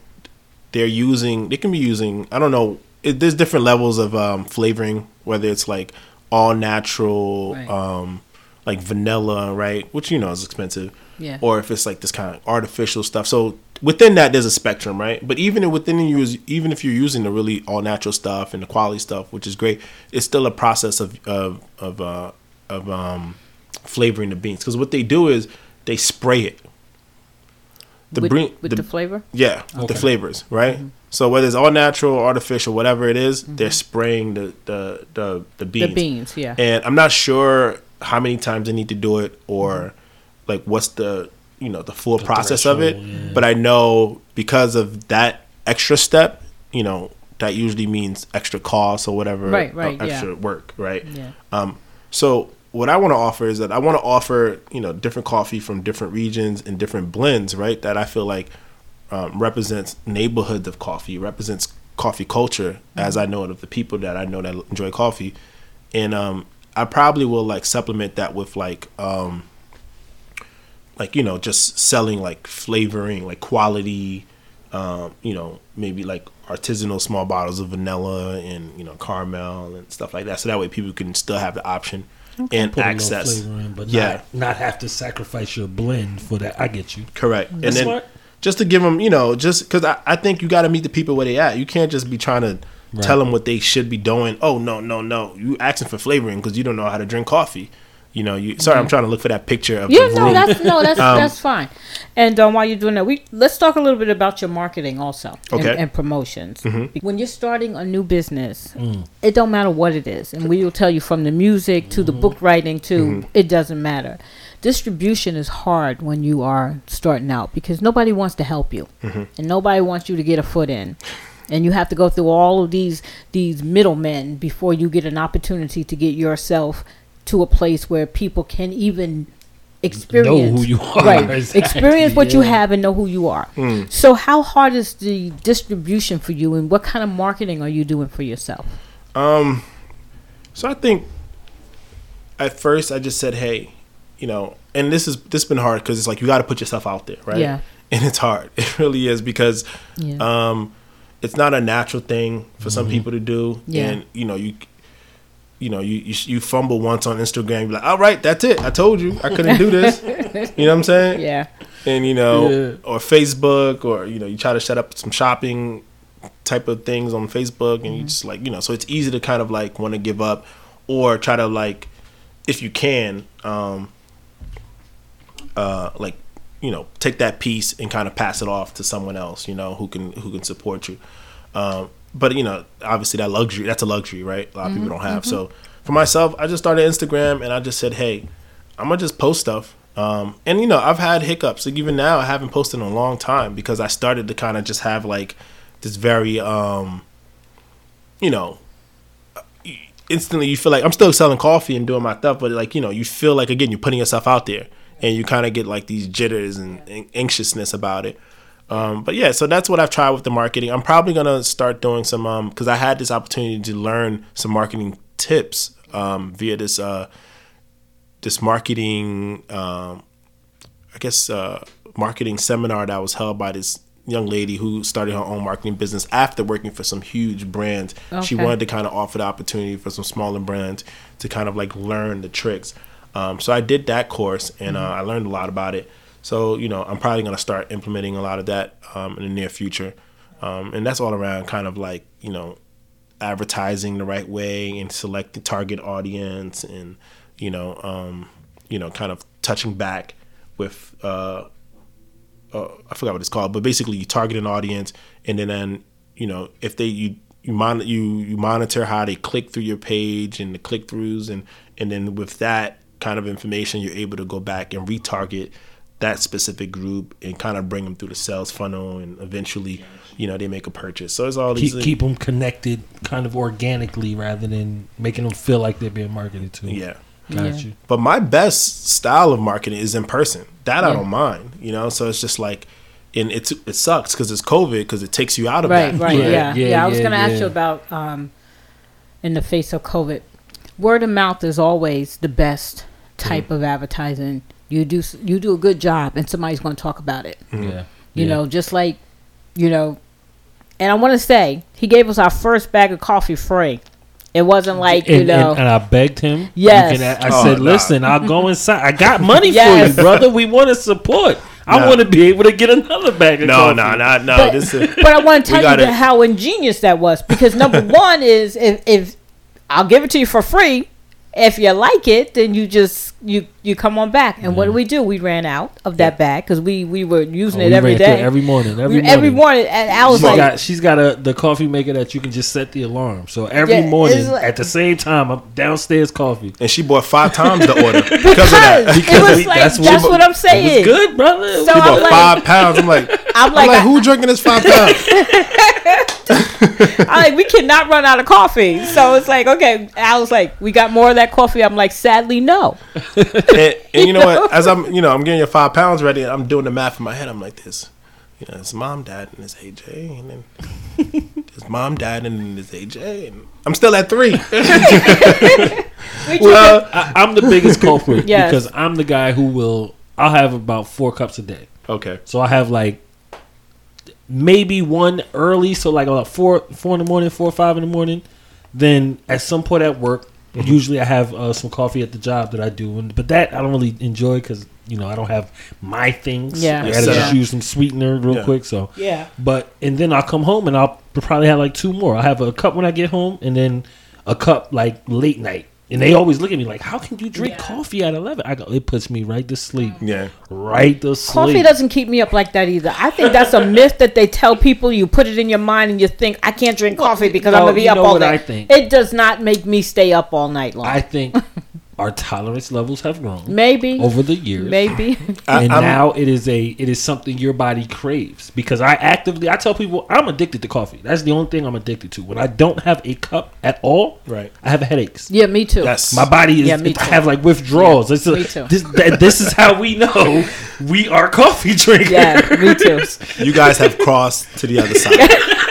they're using they can be using I don't know. It, there's different levels of um, flavoring, whether it's like all natural, Right. um, like vanilla, right, which you know is expensive, Yeah. or if it's like this kind of artificial stuff. So within that, there's a spectrum, right? But even within you, even if you're using the really all natural stuff and the quality stuff, which is great, it's still a process of of of uh, of um, flavoring the beans. Because what they do is they spray it. The with, with the- the, flavor. Yeah, Okay. the flavors, right? Mm-hmm. So whether it's all natural, artificial, whatever it is, they're spraying the the the, the beans. The beans, yeah. And I'm not sure how many times they need to do it or like what's the you know the full process of it. yeah. But I know because of that extra step, you know, that usually means extra cost or whatever, Right, uh, right, yeah. extra work, right? Yeah. Um, so what I want to offer is that I want to offer you know different coffee from different regions and different blends, right? That I feel like um, represents neighborhoods of coffee, represents coffee culture as I know it of the people that I know that enjoy coffee, and um, I probably will like supplement that with like um, like you know just selling like flavoring, like quality, um, you know maybe like artisanal small bottles of vanilla and you know caramel and stuff like that, so that way people can still have the option and Put a little access. in, but Yeah. not, not have to sacrifice your blend for that. I get you. Correct. And then smart. just to give them, you know, just because I, I think you got to meet the people where they at. You can't just be trying to Right. tell them what they should be doing. Oh no, no, no! You asking for flavoring because you don't know how to drink coffee. You know, you. Sorry, I'm trying to look for that picture of Yeah, the no, that's no, that's Um, that's fine. And um, while you're doing that, we let's talk a little bit about your marketing also and, Okay. Mm-hmm. and promotions. When you're starting a new business, it don't matter what it is, and we will tell you from the music to the book writing to Mm-hmm. it doesn't matter. Distribution is hard when you are starting out because nobody wants to help you, Mm-hmm. and nobody wants you to get a foot in. And you have to go through all of these these middlemen before you get an opportunity to get yourself to a place where people can even experience who you are. right Exactly, experience what you have and know who you are Mm. so how hard is the distribution for you and what kind of marketing are you doing for yourself Um, so I think at first I just said, hey, you know, and this is this has been hard because it's like you got to put yourself out there, right? Yeah. And it's hard. It really is because yeah um, it's not a natural thing for some people to do, Yeah. and you know you. You know, you, you you fumble once on Instagram, you're like, all right, that's it. I told you I couldn't do this. you know what I'm saying? yeah and you know Yeah. or facebook or you know you try to set up some shopping type of things on facebook and you Mm-hmm. just like you know so it's easy to kind of like want to give up or try to like if you can um uh like you know take that piece and kind of pass it off to someone else you know who can who can support you um but you know obviously that luxury that's a luxury right? A lot of people don't have. So for myself i just started instagram and i just said hey i'm gonna just post stuff. Um and you know i've had hiccups. Like even now i haven't posted in a long time because i started to kind of just have like this very um you know instantly you feel like I'm still selling coffee and doing my stuff, but like you know, you feel like again you're putting yourself out there, and you kind of get like these jitters and anxiousness about it. Um, but yeah, so that's what I've tried with the marketing. I'm probably gonna start doing some um because I had this opportunity to learn some marketing tips um via this uh this marketing um I guess uh marketing seminar that was held by this young lady who started her own marketing business after working for some huge brands. She wanted to kind of offer the opportunity for some smaller brands to kind of like learn the tricks. Um, so I did that course and uh, I learned a lot about it. So you know I'm probably gonna start implementing a lot of that um, in the near future, um, and that's all around kind of like you know advertising the right way and select the target audience and you know um, you know kind of touching back with uh, uh, I forgot what it's called, but basically you target an audience, and then, then you know if they you you mon- you you monitor how they click through your page and the click throughs, and and then with that kind of information, you're able to go back and retarget that specific group and kind of bring them through the sales funnel, and eventually, you know, they make a purchase. So it's all these Keep keep them connected, kind of organically, rather than making them feel like they're being marketed to. yeah. got Yeah. you. But my best style of marketing is in person. That I don't mind, you know. So it's just like, and it's it sucks because it's COVID because it takes you out of right that. right Yeah, yeah yeah, yeah, i was yeah, going to ask yeah. you about um in the face of covid word of mouth is always the best type of advertising you do you do a good job and somebody's going to talk about it mm-hmm. Yeah. You Yeah. know, just like, you know, and I want to say he gave us our first bag of coffee free. It wasn't like you and, know. and, and I begged him. you Yes. can- I Oh, said, nah. "Listen, I'll go inside. I got money Yes. for you, brother. We want to support. I Nah. want to be able to get another bag of No, coffee." no, no, no. but, This is but I want to tell you gotta- that how ingenious that was because number one is if, if I'll give it to you for free. If you like it, then you just you you come on back. And what did we do? We ran out of that bag because we we were using Oh, it we every ran through it every morning. Every We- morning. every morning, and I was She's like, got she's got a the coffee maker that you can just set the alarm. So every Yeah, morning like- at the same time, I'm downstairs coffee. and she bought five times the order because, because of that. it Because was like that's that's, what- what I'm It saying. was good, brother. So She I'm bought like- five pounds. I'm like, I'm I'm like, like, I- who drinking this five pounds? I'm like, we cannot run out of coffee. So it's like, okay. I was like, we got more of that coffee. I'm like, sadly, no. and, and you know what? As I'm, you know, I'm getting your five pounds ready. I'm doing the math in my head. I'm like this. You know, it's mom, dad, and it's AJ, and then it's mom, dad, and then it's AJ, and I'm still at three. Well, I, I'm the biggest culprit Yes. because I'm the guy who will. I'll have about four cups a day. okay. So I have like maybe one early, so like about four four in the morning, four or five in the morning. Then at some point at work, Mm-hmm. usually I have uh, some coffee at the job that I do, and but that I don't really enjoy because you know I don't have my things. Yeah. I gotta Yeah. just use some sweetener real Yeah. quick. So Yeah. but and then I'll come home and I'll probably have like two more. I'll have a cup when I get home, and then a cup like late night. And they always look at me like, "How can you drink Yeah. coffee at 11? I go, "It puts me right to sleep, Yeah. right to sleep." Coffee doesn't keep me up like that either. I think that's a myth that they tell people. You put it in your mind and you think, I can't drink coffee because I'm no, going to be you up know all what day. I think? It does not make me stay up all night long. I think our tolerance levels have grown maybe. over the years. Maybe. I- and I'm- now it is a it is something your body craves because I actively I tell people I'm addicted to coffee. That's the only thing I'm addicted to. When I don't have a cup at all, Right. I have headaches. yeah, me too. Yes. My body is Yeah, me I have like withdrawals. It's a- me too. This, this is how we know we are coffee drinkers. Yeah, me too. You guys have crossed to the other side.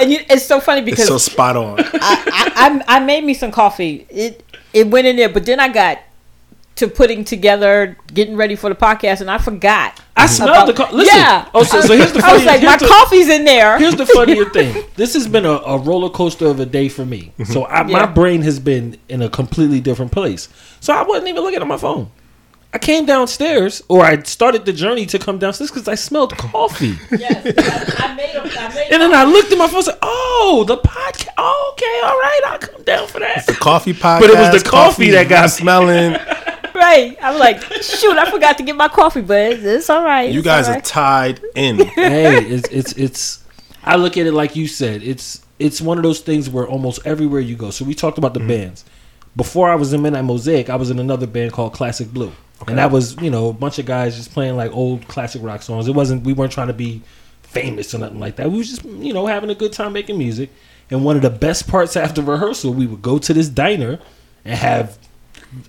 And you, it's so funny It's because so spot on. I, I, I made me some coffee. It it went in there, but then I got to putting together, getting ready for the podcast, and I forgot. I smelled about- the coffee. Yeah. Oh, so, so here's the I funny. was like, my the- coffee's in there. Here's the funnier thing. This has been a, a roller coaster of a day for me. Mm-hmm. So I, Yeah. my brain has been in a completely different place. So I wasn't even looking at my phone. I came downstairs, or I started the journey to come downstairs because I smelled coffee. yes, I, I made a, I made and then I looked at my phone and said, "Oh, the podcast. Oh, okay, all right, I'll come down for that." The coffee podcast. But it was the coffee that got smelling. right. I'm like, shoot, I forgot to get my coffee, but it's, it's all right. You It's guys all are right. tied in. hey, it's it's it's. I look at it like you said. It's it's one of those things where almost everywhere you go. So we talked about the mm-hmm. bands. Before I was in Midnight Mosaic, I was in another band called Classic Blue, and that was you know a bunch of guys just playing like old classic rock songs. It wasn't we weren't trying to be famous or nothing like that. We was just you know having a good time making music. And one of the best parts after rehearsal, we would go to this diner and have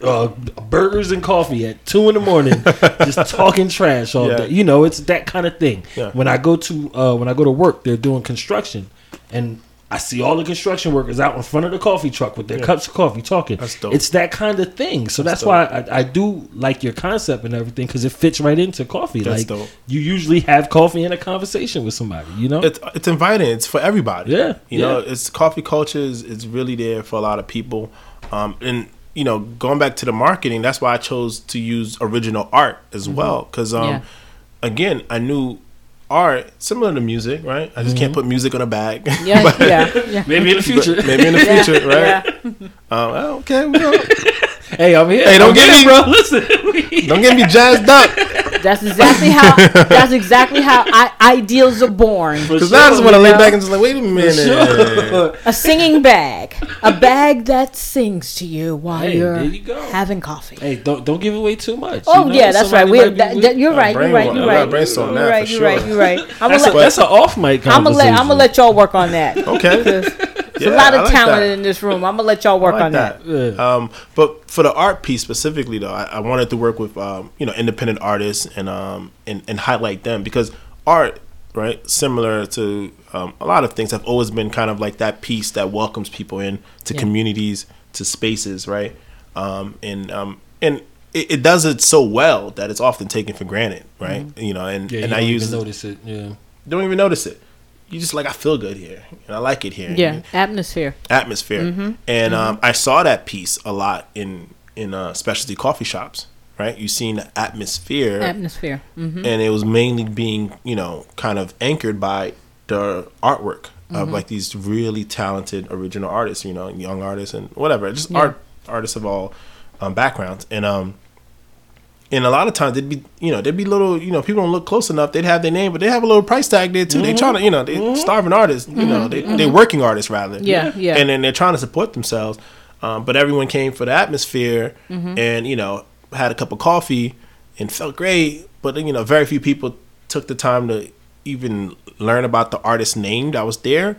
uh, burgers and coffee at two in the morning, just talking trash all Yeah. day. You know, it's that kind of thing. Yeah. When I go to uh, when I go to work, they're doing construction, and I see all the construction workers out in front of the coffee truck with their Yeah. cups of coffee talking. That's dope. It's that kind of thing. So that's, That's why I, I do like your concept and everything because it fits right into coffee. That's like dope. you usually have coffee in a conversation with somebody. You know. it's it's inviting. It's for everybody. Yeah, you know, it's coffee culture is is really there for a lot of people. Um, and you know, going back to the marketing, that's why I chose to use original art as Mm-hmm. well. Because um, Yeah. again, I knew art similar to music, right? I just Mm-hmm. can't put music on a bag. Yeah, But- yeah, yeah. Maybe in the future. Maybe in the future, right? yeah. Um, okay, we don't, hey, I'm here. Hey, don't I'm get here, me- bro. Listen. don't get me jazzed up. That's exactly how. That's exactly how I, ideals are born. Because now I just want to you lay know? back and just like, wait a minute. Sure. A singing bag, a bag that sings to you while Hey, you're you having coffee. Hey, don't don't give away too much. Oh you know? yeah, that's right. We, might be that, that, you're right. You're right. You're right. gotta brainstorm You're that for right. You're sure. right. You're right. I'm That's, gonna a, that's an off mic I'm gonna let. I'm gonna let y'all work on that. Okay. There's Yeah, a lot of like talent that. in this room. I'm gonna let y'all work like on that. that. Yeah. Um, but for the art piece specifically, though, I, I wanted to work with um, you know independent artists and um and, and highlight them because art, right, similar to um, a lot of things, have always been kind of like that piece that welcomes people in to Yeah. communities, to spaces, right, um, and um, and it, it does it so well that it's often taken for granted, right? Mm-hmm. You know, and Yeah, and you I don't use even notice it. Yeah. don't even notice it. You just like I feel good here, and I like it here. Yeah, atmosphere. atmosphere. Mm-hmm. And um, I saw that piece a lot in in uh, specialty coffee shops. Right, you seen the atmosphere, Atmosphere. hmm and it was mainly being you know kind of anchored by the artwork Mm-hmm. of like these really talented original artists. You know, young artists and whatever, just Yeah. art artists of all um, backgrounds. And um, and a lot of times they'd be you know they'd be little you know people don't look close enough. They'd have their name, but they have a little price tag there too. They trying to you know they starving artists. You know they they working artists rather. Mm-hmm. Yeah, yeah. And then they're trying to support themselves. Um, but everyone came for the atmosphere Mm-hmm. and you know had a cup of coffee and felt great. But you know very few people took the time to even learn about the artist's name that was there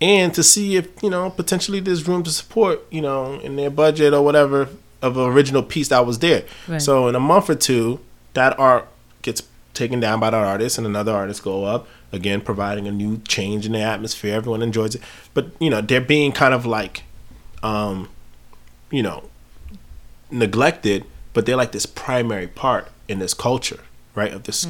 and to see if you know potentially there's room to support you know in their budget or whatever of an original piece that was there Right. so in a month or two that art gets taken down by that artist and another artist go up again providing a new change in the atmosphere everyone enjoys it but you know they're being kind of like um you know neglected but they're like this primary part in this culture right of this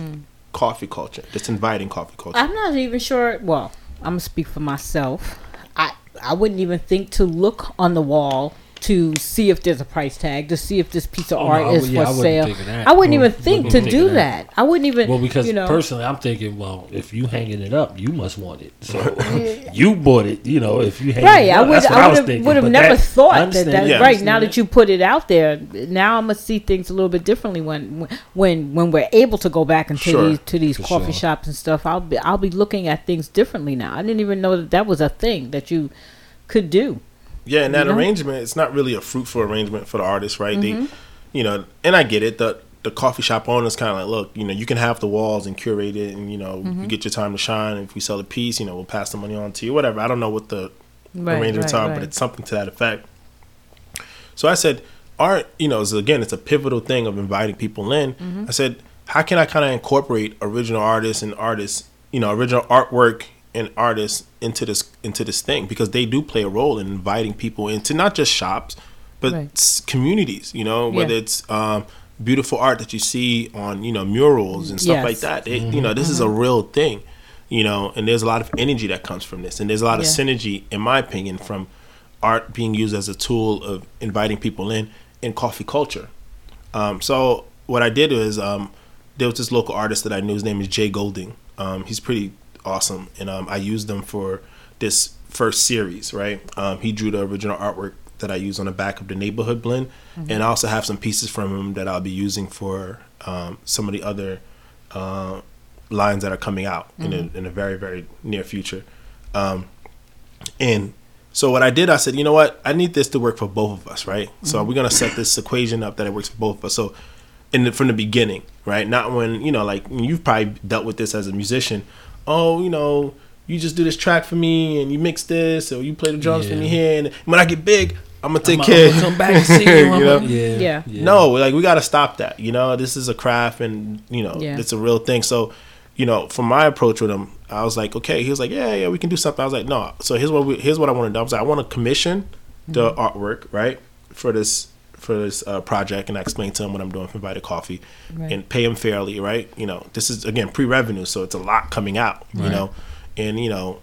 coffee culture this inviting coffee culture I'm not even sure. Well, I'm gonna speak for myself. I I wouldn't even think to look on the wall to see if there's a price tag to see if this piece of Oh, art I is yeah, for wouldn't sale. think that. I wouldn't even Wouldn't think to do that. that. I wouldn't even. Well, because you know, personally, I'm thinking, well, if you hanging it up, you must want it. So you bought it, you know. If you hanging Right, it I up, would. that's what I I was would thinking. have would have never that- thought that. understand that Yeah. right now that you put it out there, now I'm gonna see things a little bit differently when when when we're able to go back into Sure, these to these coffee sure. shops and stuff. I'll be I'll be looking at things differently now. I didn't even know that that was a thing that you could do. Yeah, and that You know? arrangement, it's not really a fruitful arrangement for the artist, right? Mm-hmm. They, you know, and I get it. The the coffee shop owners kind of like, look, you know, you can have the walls and curate it, and you know, Mm-hmm. you get your time to shine. If we sell a piece, you know, we'll pass the money on to you, whatever. I don't know what the Right, arrangements right, are, right. but it's something to that effect. So I said, art, you know, is again, it's a pivotal thing of inviting people in. Mm-hmm. I said, how can I kind of incorporate original artists and artists, you know, original artwork and artists into this into this thing because they do play a role in inviting people into not just shops, but Right. communities. You know, whether Yeah. it's um, beautiful art that you see on you know murals and stuff Yes. like that. It, You know, this is a real thing. You know, and there's a lot of energy that comes from this, and there's a lot of synergy, in my opinion, from art being used as a tool of inviting people in in coffee culture. Um, so what I did was um, there was this local artist that I knew. His name is Jay Golding. Um, he's pretty awesome, and um, I used them for this first series. Right, um, he drew the original artwork that I use on the back of the neighborhood blend, and I also have some pieces from him that I'll be using for um, some of the other uh, lines that are coming out in a in a very very near future. Um, and so what I did, I said, you know what, I need this to work for both of us, right? So we're gonna set this equation up that it works for both of us. So, in the, from the beginning, right? Not when you know, like you've probably dealt with this as a musician. Oh, you know, you just do this track for me, and you mix this, or you play the drums for me here, and when I get big, I'm gonna take I'm, care. I'm gonna come back and see you. You know? gonna- yeah, Yeah. No, like we got to stop that. You know, this is a craft, and you know, Yeah. it's a real thing. So, you know, from my approach with him, I was like, okay. He was like, yeah, yeah, we can do something. I was like, no. So here's what we, here's what I want to do. I was like, I want to commission the mm-hmm. artwork, right, for this for this uh, project, and I explained to him what I'm doing for Invited Coffee, Right. and pay him fairly, right? You know, this is again pre-revenue, so it's a lot coming out. You know, and you know,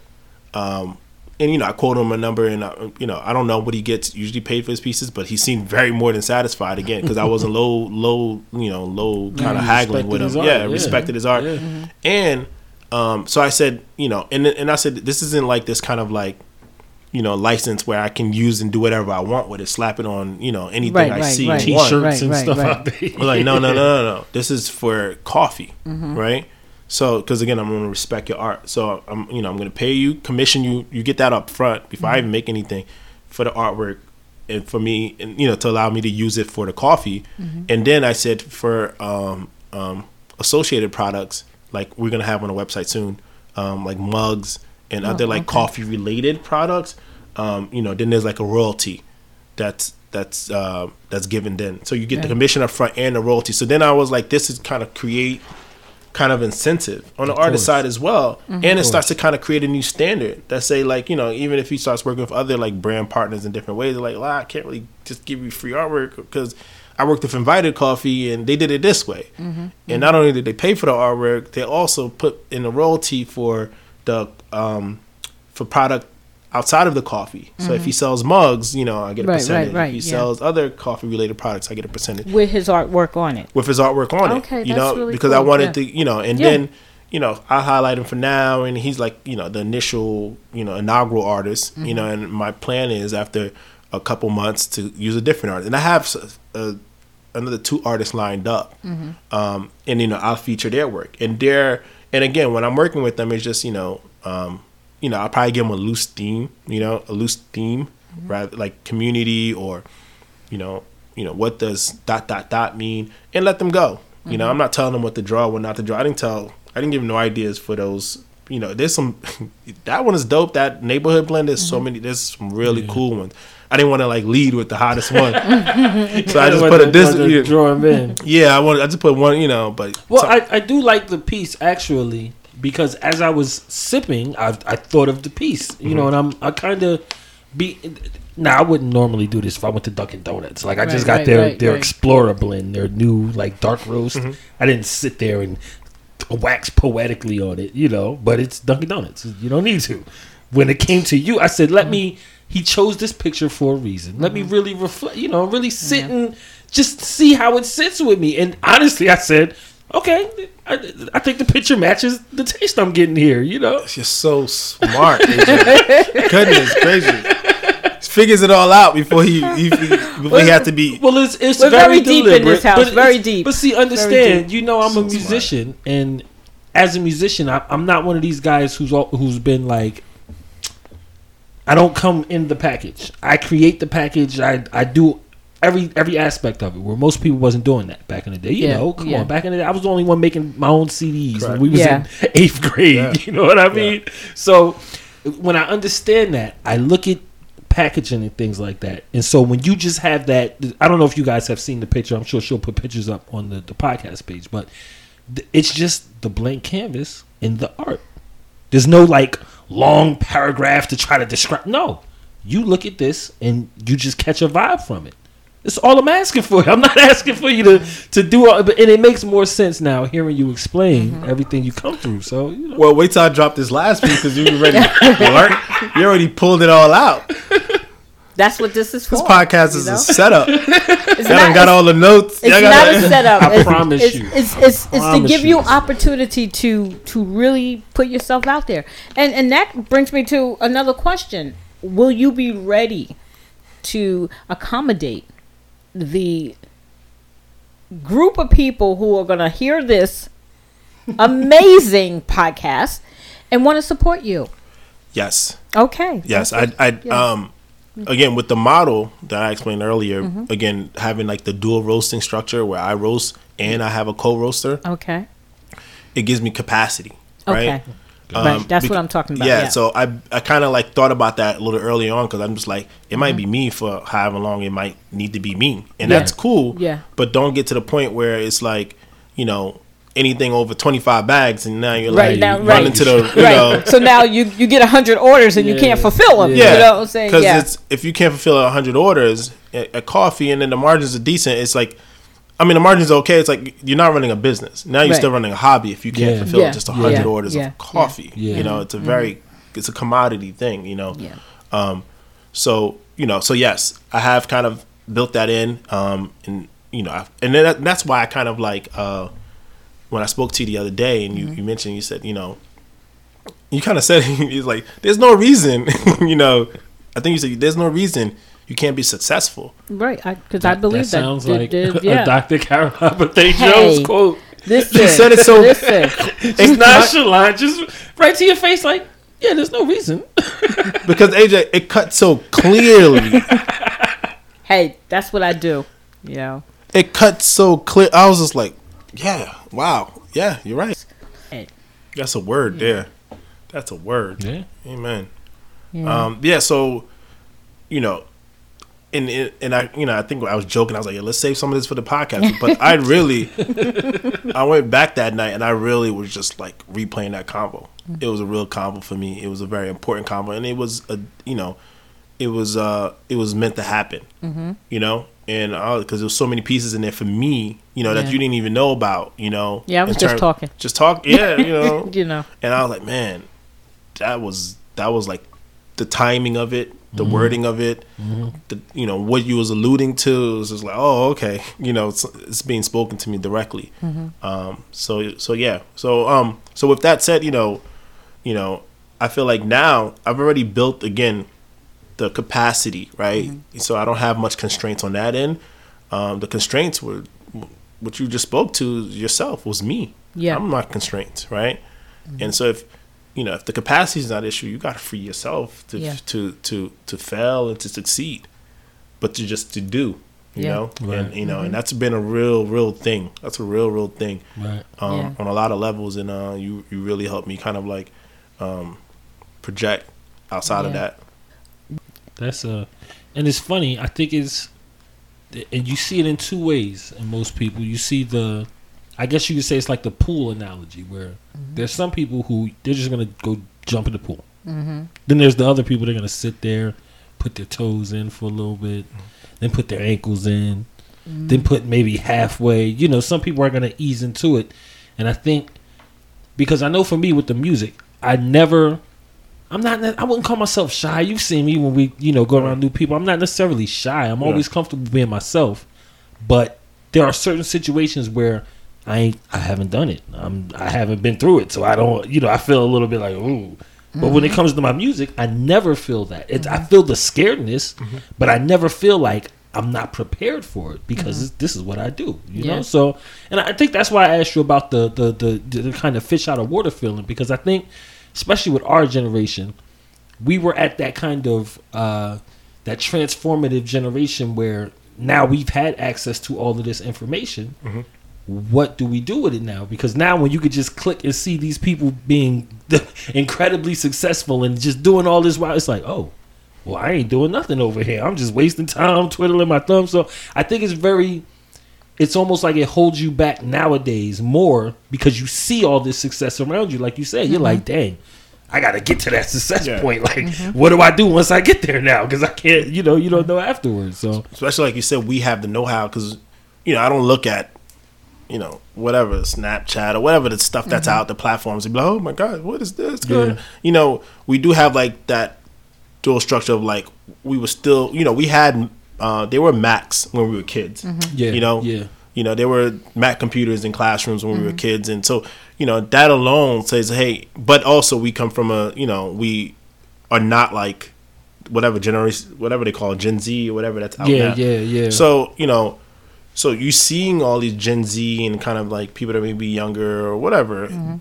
um, and you know, I quote him a number, and I, you know, I don't know what he gets usually paid for his pieces, but he seemed very more than satisfied again because I wasn't low, low, you know, low kind of haggling with him. yeah, yeah. respected his art, Yeah. and um, so I said, you know, and and I said this isn't like this kind of like. You know, license where I can use and do whatever I want with it. Slap it on, you know, anything Right, I right, see, right, t-shirts and stuff out there. Like, no, no, no, no, no. This is for coffee, Mm-hmm. right? So, because again, I'm going to respect your art. So, I'm, you know, I'm going to pay you, commission you. You get that up front before I even Mm-hmm. make anything for the artwork, and for me, and you know, to allow me to use it for the coffee. Mm-hmm. And then I said for um, um, associated products, like we're going to have on the website soon, um, like mugs and other like Oh, okay. coffee related products. Um, you know, then there's like a royalty that's that's uh, that's given then. So you get the commission up front and the royalty. So then I was like, this is kind of create kind of incentive on the artist side as well, Mm-hmm. and it starts to kind of create a new standard that say like you know even if he starts working with other like brand partners in different ways, they're like, well, I can't really just give you free artwork because I worked with Invited Coffee, and they did it this way. Mm-hmm. And not only did they pay for the artwork, they also put in a royalty for the um, for product outside of the coffee. So if he sells mugs, you know, I get a Mm-hmm. Right, right, percentage. if he yeah. sells other coffee related products, I get a percentage with his artwork on it. with his artwork on Okay, it. You know, really because I wanted yeah. to, you know, and Yeah. then, you know, I highlight him for now, and he's like, you know, the initial, you know, inaugural artist. You know, Mm-hmm. and my plan is after a couple months to use a different artist, and I have s- uh another two artists lined up, Mm-hmm. um, and you know, I'll feature their work, and they're, and again, when I'm working with them, it's just, you know, um, you know, I'll probably give them a loose theme, you know, a loose theme, Mm-hmm. rather like community or you know, you know, what does dot dot dot mean, and let them go. You Mm-hmm. know, I'm not telling them what to draw, what not to draw. I didn't tell, I didn't give them no ideas for those. You know, there's some that one is dope. That neighborhood blend. There's Mm-hmm. so many. There's some really cool ones. I didn't want to like lead with the hottest one, so I just put a dis. Yeah, draw him in. yeah, I want. I just put one. You know, but Well, so- I, I do like the piece actually because as I was sipping, I I thought of the piece, you know, mm-hmm. and I'm I kind of be. Now I wouldn't normally do this if I went to Dunkin' Donuts. Like I just got right, their right, their right. Explorer blend, their new like dark roast. Mm-hmm. I didn't sit there and wax poetically on it, you know. But it's Dunkin' Donuts. You don't need to. When it came to you, I said, "Let mm-hmm. me." He chose this picture for a reason. Let me mm-hmm. really reflect, you know, really sit and just see how it sits with me. And honestly, I said, "Okay, I, I think the picture matches the taste I'm getting here." You know, It's just so smart. AJ. Goodness gracious. He figures it all out before he, he before he had to be. Well, it's it's We're very, very deep in this house, but very deep. But see, understand, you know, I'm a So smart. musician, and as a musician, I, I'm not one of these guys who's al- who's been like. I don't come in the package. I create the package. I I do every every aspect of it. Where most people wasn't doing that back in the day. You Yeah, know, come yeah. on. Back in the day, I was the only one making my own CDs when we was Yeah. in eighth grade. Yeah. You know what I mean? So when I understand that, I look at packaging and things like that. And so when you just have that, I don't know if you guys have seen the picture. I'm sure she'll put pictures up on the, the podcast page, but th- it's just the blank canvas and the art. There's no like long paragraph to try to describe. No, you look at this and you just catch a vibe from it. That's all I'm asking for. I'm not asking for you to to do all, but and it makes more sense now hearing you explain mm-hmm. everything you come through. So you know, Well, wait till I drop this last piece because you already Mark, you already pulled it all out. That's what this is for. This podcast you is know? a setup. Y'all It's not, got all the notes. it's Y'all not got a setup. I it's, promise it's, you. It's, it's, it's to give you you. opportunity to to really put yourself out there. And and that brings me to another question. Will you be ready to accommodate the group of people who are going to hear this amazing podcast and want to support you? yes, Okay. yes. I, I, Yeah. um, again with the model that I explained earlier. Mm-hmm. Again, having like the dual roasting structure where I roast and I have a co-roaster, Okay. it gives me capacity. Right. Okay. Right, that's what I'm talking about, Um, Yeah, yeah. so I I kind of like thought about that a little early on because I'm just like it might Mm-hmm. be me for however long it might need to be me, and Yeah. that's cool. Yeah. but don't get to the point where it's like you know anything over 25 bags and now you're Right like now, running right. to the you right. know So now you you get hundred orders and you can't fulfill them. yeah You know what I'm saying? because Yeah. it's if you can't fulfill 100 orders a, at coffee and then the margins are decent it's like I mean the margins are okay it's like you're not running a business now you're Right. still running a hobby if you can't Yeah. fulfill Yeah. just Yeah. 100 Yeah. orders of coffee you know it's a very it's a commodity thing you know yeah. um, so you know, so yes, I have kind of built that in, um, and you know, I, and then that, that's why I kind of like uh, when I spoke to you the other day, and you, you mentioned you said you know, you kind of said it's like there's no reason, you know, I think you said there's no reason you can't be successful. Right. Because I, believe that. sounds Did- like did- a yeah. Dr. Caroline Bethea Hey. Jones quote. Listen, You said it so- Listen. It's nonchalant, just right to your face, like, yeah, there's no reason. Because AJ, it cut so clearly. hey, that's what I do. You know. it cut so clear. I was just like, yeah, wow, yeah, you're right. Hey. That's a word there. That's a word. Yeah. Amen. Yeah. Um, yeah, so you know, and and and I, you know, I think I was joking. I was like, yeah, let's save some of this for the podcast. But I really, I went back that night and I really was just like replaying that combo. It was a real combo for me. It was a very important combo, and it was a, you know, it was uh, it was meant to happen. You know, and because there's so many pieces in there for me, you know, that you didn't even know about, you know. Yeah, I was just term- talking. Just talk, yeah, you know. you know. and I was like, man, that was that was like the timing of it, the wording of it, the you know what you was alluding to. Was just like, oh, okay, you know, it's, it's being spoken to me directly. Um, so so yeah, so um, so with that said, you know, you know, I feel like now I've already built again the capacity, right? So I don't have much constraints on that end. Um, the constraints were what you just spoke to yourself was me. Yeah. I'm not constrained, right? And so if you know if the capacity is not an issue, you got to free yourself to Yeah. to to to fail and to succeed, but to just to do, you Yeah. know, Right. and you know, and that's been a real real thing. That's a real real thing Right. um, Yeah. on a lot of levels, and uh, you you really helped me kind of like um, project outside of that. That's uh and it's funny, I think it's and you see it in two ways in most people. You see the I guess you could say it's like the pool analogy where mm-hmm. there's some people who they're just gonna go jump in the pool. Mm-hmm. Then there's the other people that are gonna sit there, put their toes in for a little bit, mm-hmm. then put their ankles in, mm-hmm. then put maybe halfway. You know, some people are gonna ease into it, and I think because I know for me with the music, I never. I'm not. I wouldn't call myself shy. You've seen me when we, you know, go around new people. I'm not necessarily shy. I'm Yeah. always comfortable being myself. But there are certain situations where I. I haven't done it. I'm. I haven't been through it, so I don't. You know, I feel a little bit like ooh. But when it mm-hmm. comes to my music, I never feel that. It's, I feel the scaredness, mm-hmm. but I never feel like I'm not prepared for it because this- this is what I do. You Yeah. know, so and I think that's why I asked you about the the, the the kind of fish out of water feeling because I think, especially with our generation, we were at that kind of uh, that transformative generation where now we've had access to all of this information. What do we do with it now? Because now, when you could just click and see these people being incredibly successful and just doing all this, while it's like, oh, well, I ain't doing nothing over here. I'm just wasting time twiddling my thumbs. So I think it's very, it's almost like it holds you back nowadays more because you see all this success around you. Like you said, you're like, mm-hmm. dang, I got to get to that success Yeah. point. Like, mm-hmm. what do I do once I get there now? Because I can't, you know, you don't mm-hmm. know afterwards. So especially like you said, we have the know-how because you know I don't look at you know whatever Snapchat or whatever the stuff that's mm-hmm. out the platforms and be like, oh my god, what is this? Yeah. You know, we do have like that dual structure of like we were still you know we had uh, they were Macs when we were kids. Mm-hmm. yeah, You know, yeah, you know, there were Mac computers in classrooms when we were mm-hmm. kids, and so you know that alone says, hey. But also, we come from a you know we are not like whatever generation, whatever they call it, Gen Z or whatever that's out yeah, now. yeah, yeah. So you know, so you're seeing all these Gen Z and kind of like people that may be younger or whatever,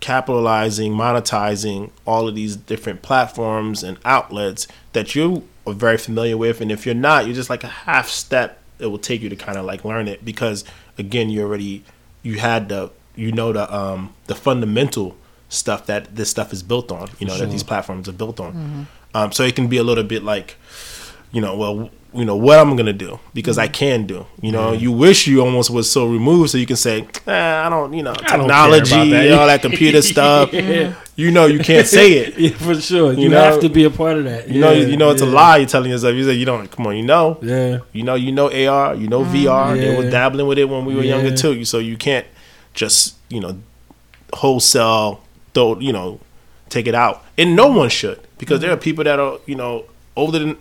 capitalizing, monetizing all of these different platforms and outlets that you are very familiar with, and if you're not, you're just like a half step. It will take you to kind of like learn it because again, you already you had the you know the um the fundamental stuff that this stuff is built on. You know that these platforms are built on. Um, so it can be a little bit like you know, well, you know what I'm gonna do because I can do. You know, you wish you almost was so removed so you can say, eh, I don't, you know, don't technology, about that. all that computer stuff. Yeah. You know, you can't say it. yeah, for sure. You, You know- have to be a part of that. You know, Yeah, you know it's a lie. You're telling yourself. You say you don't. Come on, you know, Yeah, you know, you know AR, you know VR. They were dabbling with it when we were younger Yeah. too. So you can't just you know wholesale, throw you know, take it out. And no one should because there are people that are you know older than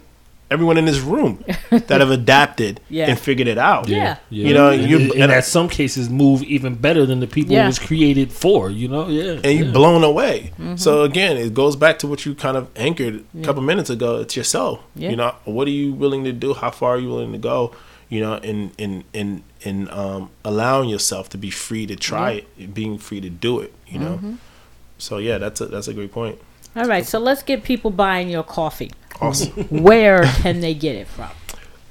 everyone in this room that have adapted Yeah. and figured it out. Yeah. You know, and, you and, and, at some cases move even better than the people Yeah. it was created for. You know, yeah, and you yeah. blown away. So again, it goes back to what you kind of anchored a couple minutes ago. It's yourself. Yeah. You know, what are you willing to do? How far are you willing to go? You know, in in in in um, allowing yourself to be free to try it, being free to do it. You know. So yeah, that's a that's a great point. All right, so let's get people buying your coffee. Awesome. Where can they get it from?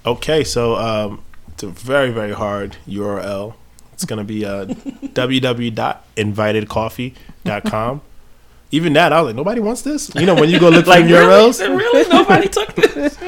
Okay, so um, it's a very, very hard URL. It's going to be uh, www.invitedcoffee.com. Even that, I was like, nobody wants this? You know, when you go look like URLs, Really? really? Nobody took this.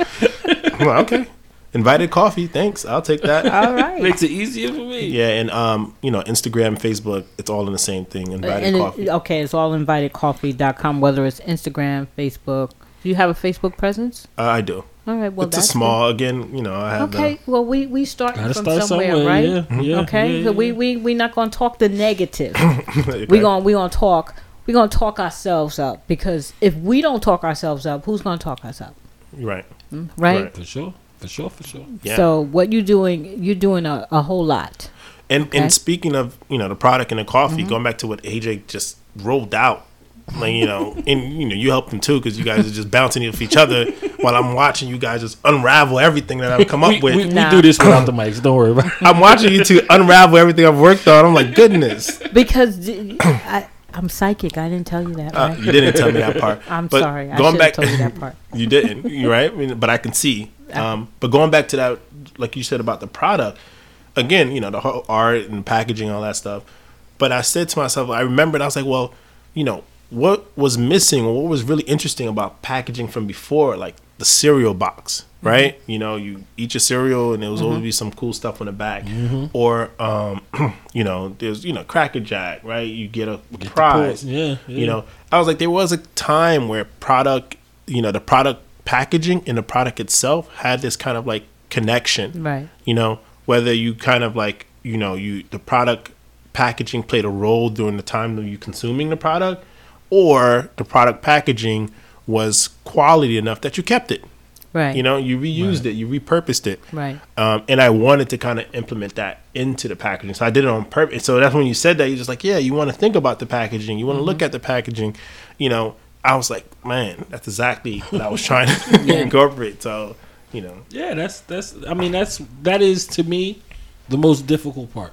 I'm like, okay. Invited coffee, thanks. I'll take that. All right. Makes it easier for me. Yeah, and um, you know, Instagram, Facebook, it's all in the same thing. Invited And it- coffee. okay, it's all invitedcoffee.com, whether it's Instagram, Facebook. Do you have a Facebook presence? Uh, I do. All right. Well, it's a that's small. Again, you know, I have Okay. Well, we we start from start somewhere, somewhere, right? yeah, yeah, okay. yeah, so yeah. we we we not gonna talk the negative. the. we gonna we gonna talk. We gonna talk ourselves up because if we don't talk ourselves up, who's gonna talk us up, right. Mm, right? Right. For sure. For sure. For sure. Yeah. So what you doing? You're doing a, a whole lot. And Okay. Mm-hmm. and speaking of you know the product and the coffee, going back to what AJ just rolled out, like you know, and you know you helped them too because you guys are just bouncing off each other while I'm watching you guys just unravel everything that I've come we, up with. we, we do this without the mics. Don't worry about it. I'm watching you two unravel everything I've worked on. I'm like, goodness, Because d- I, I'm psychic. I didn't tell you that. uh, Right? you didn't tell me that part. I'm But sorry. Going should back, have told you that part. you didn't. You're right. I mean, but I can see. Um, but going back to that, like you said about the product, again, you know, the whole art and packaging, all that stuff. But I said to myself, I remembered, I was like, well, you know, what was missing or what was really interesting about packaging from before, like the cereal box, right? You know, you eat your cereal and there was always be some cool stuff on the back. Or, um, you know, there's, you know, Cracker Jack, right? You get a prize. Yeah, yeah. You know, I was like, there was a time where product, you know, the product packaging and the product itself had this kind of like connection. Right. You know, whether you kind of like, you know, you the product packaging played a role during the time that you consuming the product, or the product packaging was quality enough that you kept it. Right. You know, you reused it, you repurposed it. Right. Um, and I wanted to kind of implement that into the packaging. So I did it on purpose. So that's when you said that, you're just like, yeah, you want to think about the packaging. You want to look Mm-hmm. at the packaging. You know, I was like, man, that's exactly what I was trying to incorporate. So, you know, Yeah, that's that's. I mean, that's that is to me the most difficult part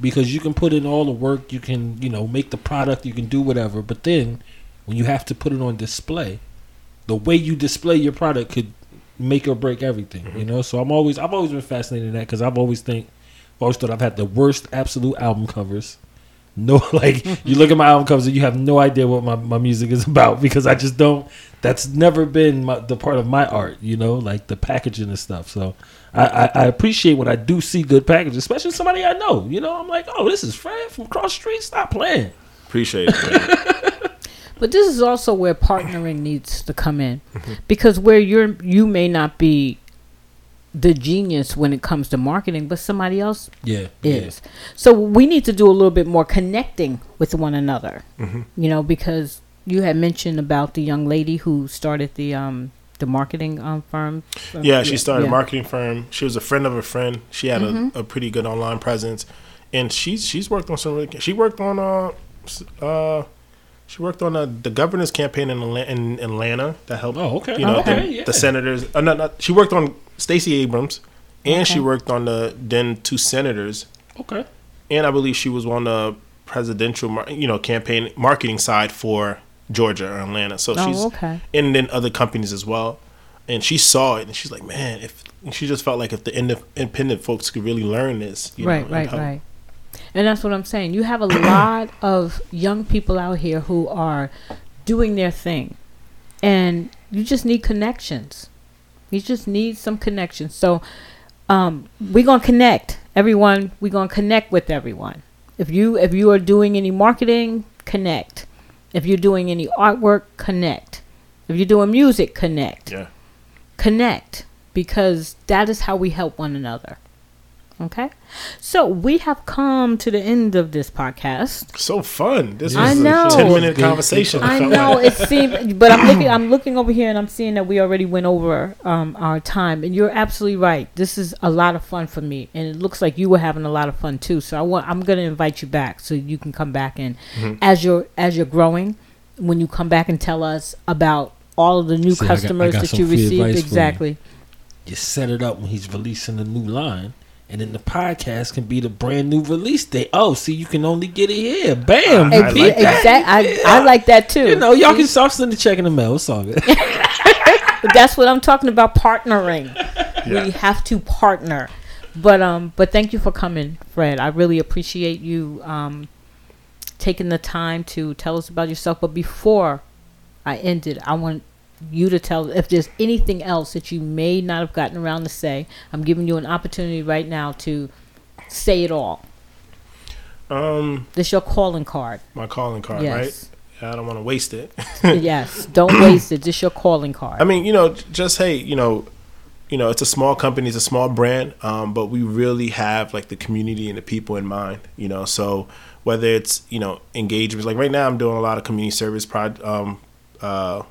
because you can put in all the work, you can you know make the product, you can do whatever, but then when you have to put it on display, the way you display your product could make or break everything. You mm-hmm. know, so I'm always I've always been fascinated in that because I've always think I've always thought I've had the worst absolute album covers. No, like you look at my album covers and you have no idea what my, my music is about because I just don't. That's never been my, the part of my art, you know, like the packaging and stuff. So I, I, I appreciate when I do see good packaging, especially somebody I know. You know, I'm like, oh, this is Fred from cross street. Stop playing. appreciate it. But this is also where partnering needs to come in, because where you're you may not be the genius when it comes to marketing, but somebody else Yeah, is. So we need to do a little bit more connecting with one another. Mm-hmm. You know, because you had mentioned about the young lady who started the um the marketing um firm. yeah, she started yeah. a marketing firm. She was a friend of a friend. She had Mm-hmm. a, a pretty good online presence. And she's she's worked on some really, she worked on uh uh she worked on uh, the governor's campaign in, Atla- in Atlanta that helped Oh, okay. you know Okay, the, yeah. the senators. Uh, not, not, she worked on Stacey Abrams, and she worked on the then two senators, Okay. and I believe she was on the presidential, you know, campaign marketing side for Georgia or Atlanta. So Oh, she's okay. and then other companies as well. And she saw it, and she's like, "Man, if she just felt like if the independent folks could really learn this, you know, right, and right, right. And that's what I'm saying. You have a lot of young people out here who are doing their thing, and you just need connections. You just need some connections. So, um, we're gonna connect everyone. We're gonna connect with everyone. If you if you are doing any marketing, connect. If you're doing any artwork, connect. If you're doing music, connect Yeah, connect because that is how we help one another. Okay? So we have come to the end of this podcast. so fun. This I was know. a ten minute conversation. I know it seemed but I'm looking I'm looking over here and I'm seeing that we already went over um, our time and you're absolutely right. This is a lot of fun for me and it looks like you were having a lot of fun too. So I want I'm going to invite you back so you can come back and Mm-hmm. as you're as you're growing when you come back and tell us about all of the new See, I got- I customers got that you received advice for you. exactly. You set it up when he's releasing a new line. And then the podcast can be the brand new release date. Oh, see, you can only get it here. Bam! I Ex- like that. exact- I, I like that too. You know, y'all can stop sending check in the mail. It's all good. But that's what I'm talking about partnering. Yeah. We have to partner. But um but thank you for coming, Fred. I really appreciate you um taking the time to tell us about yourself. But before I end it, I want you to tell if there's anything else that you may not have gotten around to say. I'm giving you an opportunity right now to say it all. Um, This your calling card. my calling card, yes. right? I don't want to waste it. yes. Don't waste it. This your calling card. I mean, you know, just hey, you know, you know, it's a small company, it's a small brand, um, but we really have like the community and the people in mind. You know, so whether it's you know engagements, like right now, I'm doing a lot of community service prod, um, uh,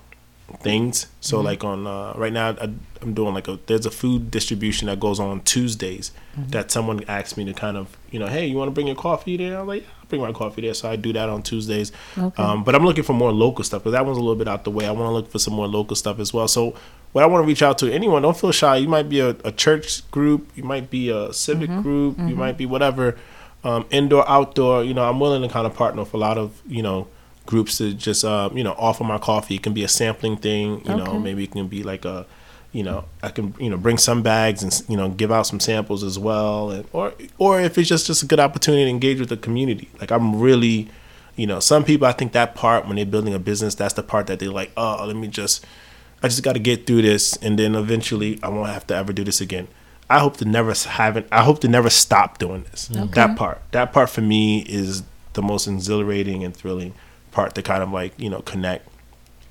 things. So Mm-hmm. like on uh, right now, I, I'm doing like a there's a food distribution that goes on Tuesdays Mm-hmm. that someone asked me to kind of you know, hey, you want to bring your coffee there? I'm like, yeah, I'll bring my coffee there. So I do that on Tuesdays. Okay. Um, but I'm looking for more local stuff because that one's a little bit out the way. I want to look for some more local stuff as well. So what I want to reach out to anyone, don't feel shy. You might be a, a church group, you might be a civic Mm-hmm. group, you might be whatever, um, indoor, outdoor. You know, I'm willing to kind of partner with a lot of you know groups to just uh, you know offer my coffee. It can be a sampling thing. You know, maybe it can be like a you know I can you know bring some bags and you know give out some samples as well, and or or if it's just just a good opportunity to engage with the community. Like I'm really you know some people I think that part when they're building a business that's the part that they're like oh let me just I just got to get through this and then eventually I won't have to ever do this again. I hope to never haven't I hope to never stop doing this. That part. That part for me is the most exhilarating and thrilling part to kind of like, you know, connect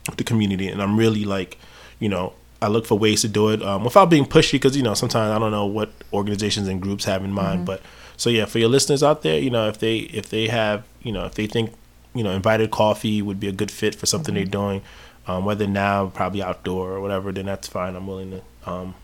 with the community and I'm really like, you know, I look for ways to do it um, without being pushy because you know sometimes I don't know what organizations and groups have in mind. But so yeah, for your listeners out there, you know if they if they have you know if they think you know invited coffee would be a good fit for something they're doing, um, whether now probably outdoor or whatever, then that's fine. I'm willing to um,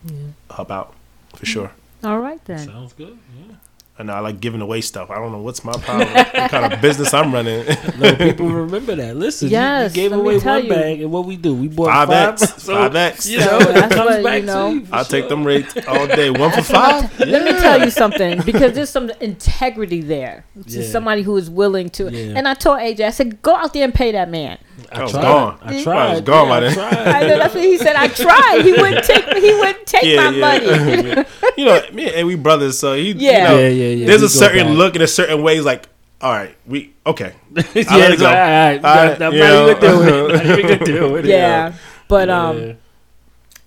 help out for sure. All right then. Sounds good. Yeah. And I like giving away stuff. I don't know what's my problem. what kind of business I'm running. No, people remember that. Listen, you- Yes, you, gave away tell one you. bag, and what we do? We bought Five five. X, five X. You know, it comes back you know, to I'll take them rates all day. One for five. Let me tell you something because there's some integrity there. It's just Yeah. somebody who is willing to. Yeah. And I told AJ, I said, go out there and pay that man. I I was tried. gone. I I tried. was gone yeah, by then. tried. I know that's what he said. I tried. He wouldn't take. He wouldn't take my money. you know, me and we brothers, so he, Yeah. you know, Yeah, yeah, yeah. There's We a certain back. look and a certain way. He's like, all right, we okay. yeah, let it go. all right. All right, I'm you not know. even doing it. Not even doing it. Yeah, but um, Yeah.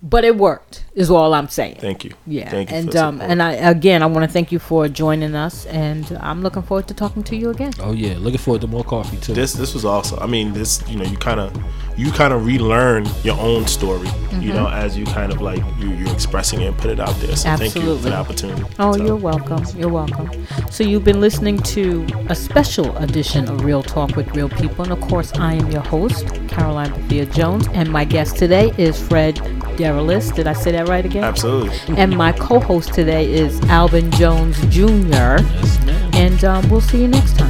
but it worked. Is all I'm saying. Thank you. Yeah, Thank you and for um, and I again, I want to thank you for joining us, and I'm looking forward to talking to you again. Oh yeah, looking forward to more coffee too. This this was awesome. I mean, this you know, you kind of you kind of relearn your own story. Mm-hmm. You know, as you kind of like you, you're expressing it and put it out there. So thank you for Absolutely. the opportunity. Oh, So, you're welcome. You're welcome. So you've been listening to a special edition of Real Talk with Real People, and of course, I am your host, Caroline Bethia Jones, and my guest today is Fred Derilus. Did I say that right again? absolutely. And my co-host today is Alvin Jones Jr. yes. And um, we'll see you next time.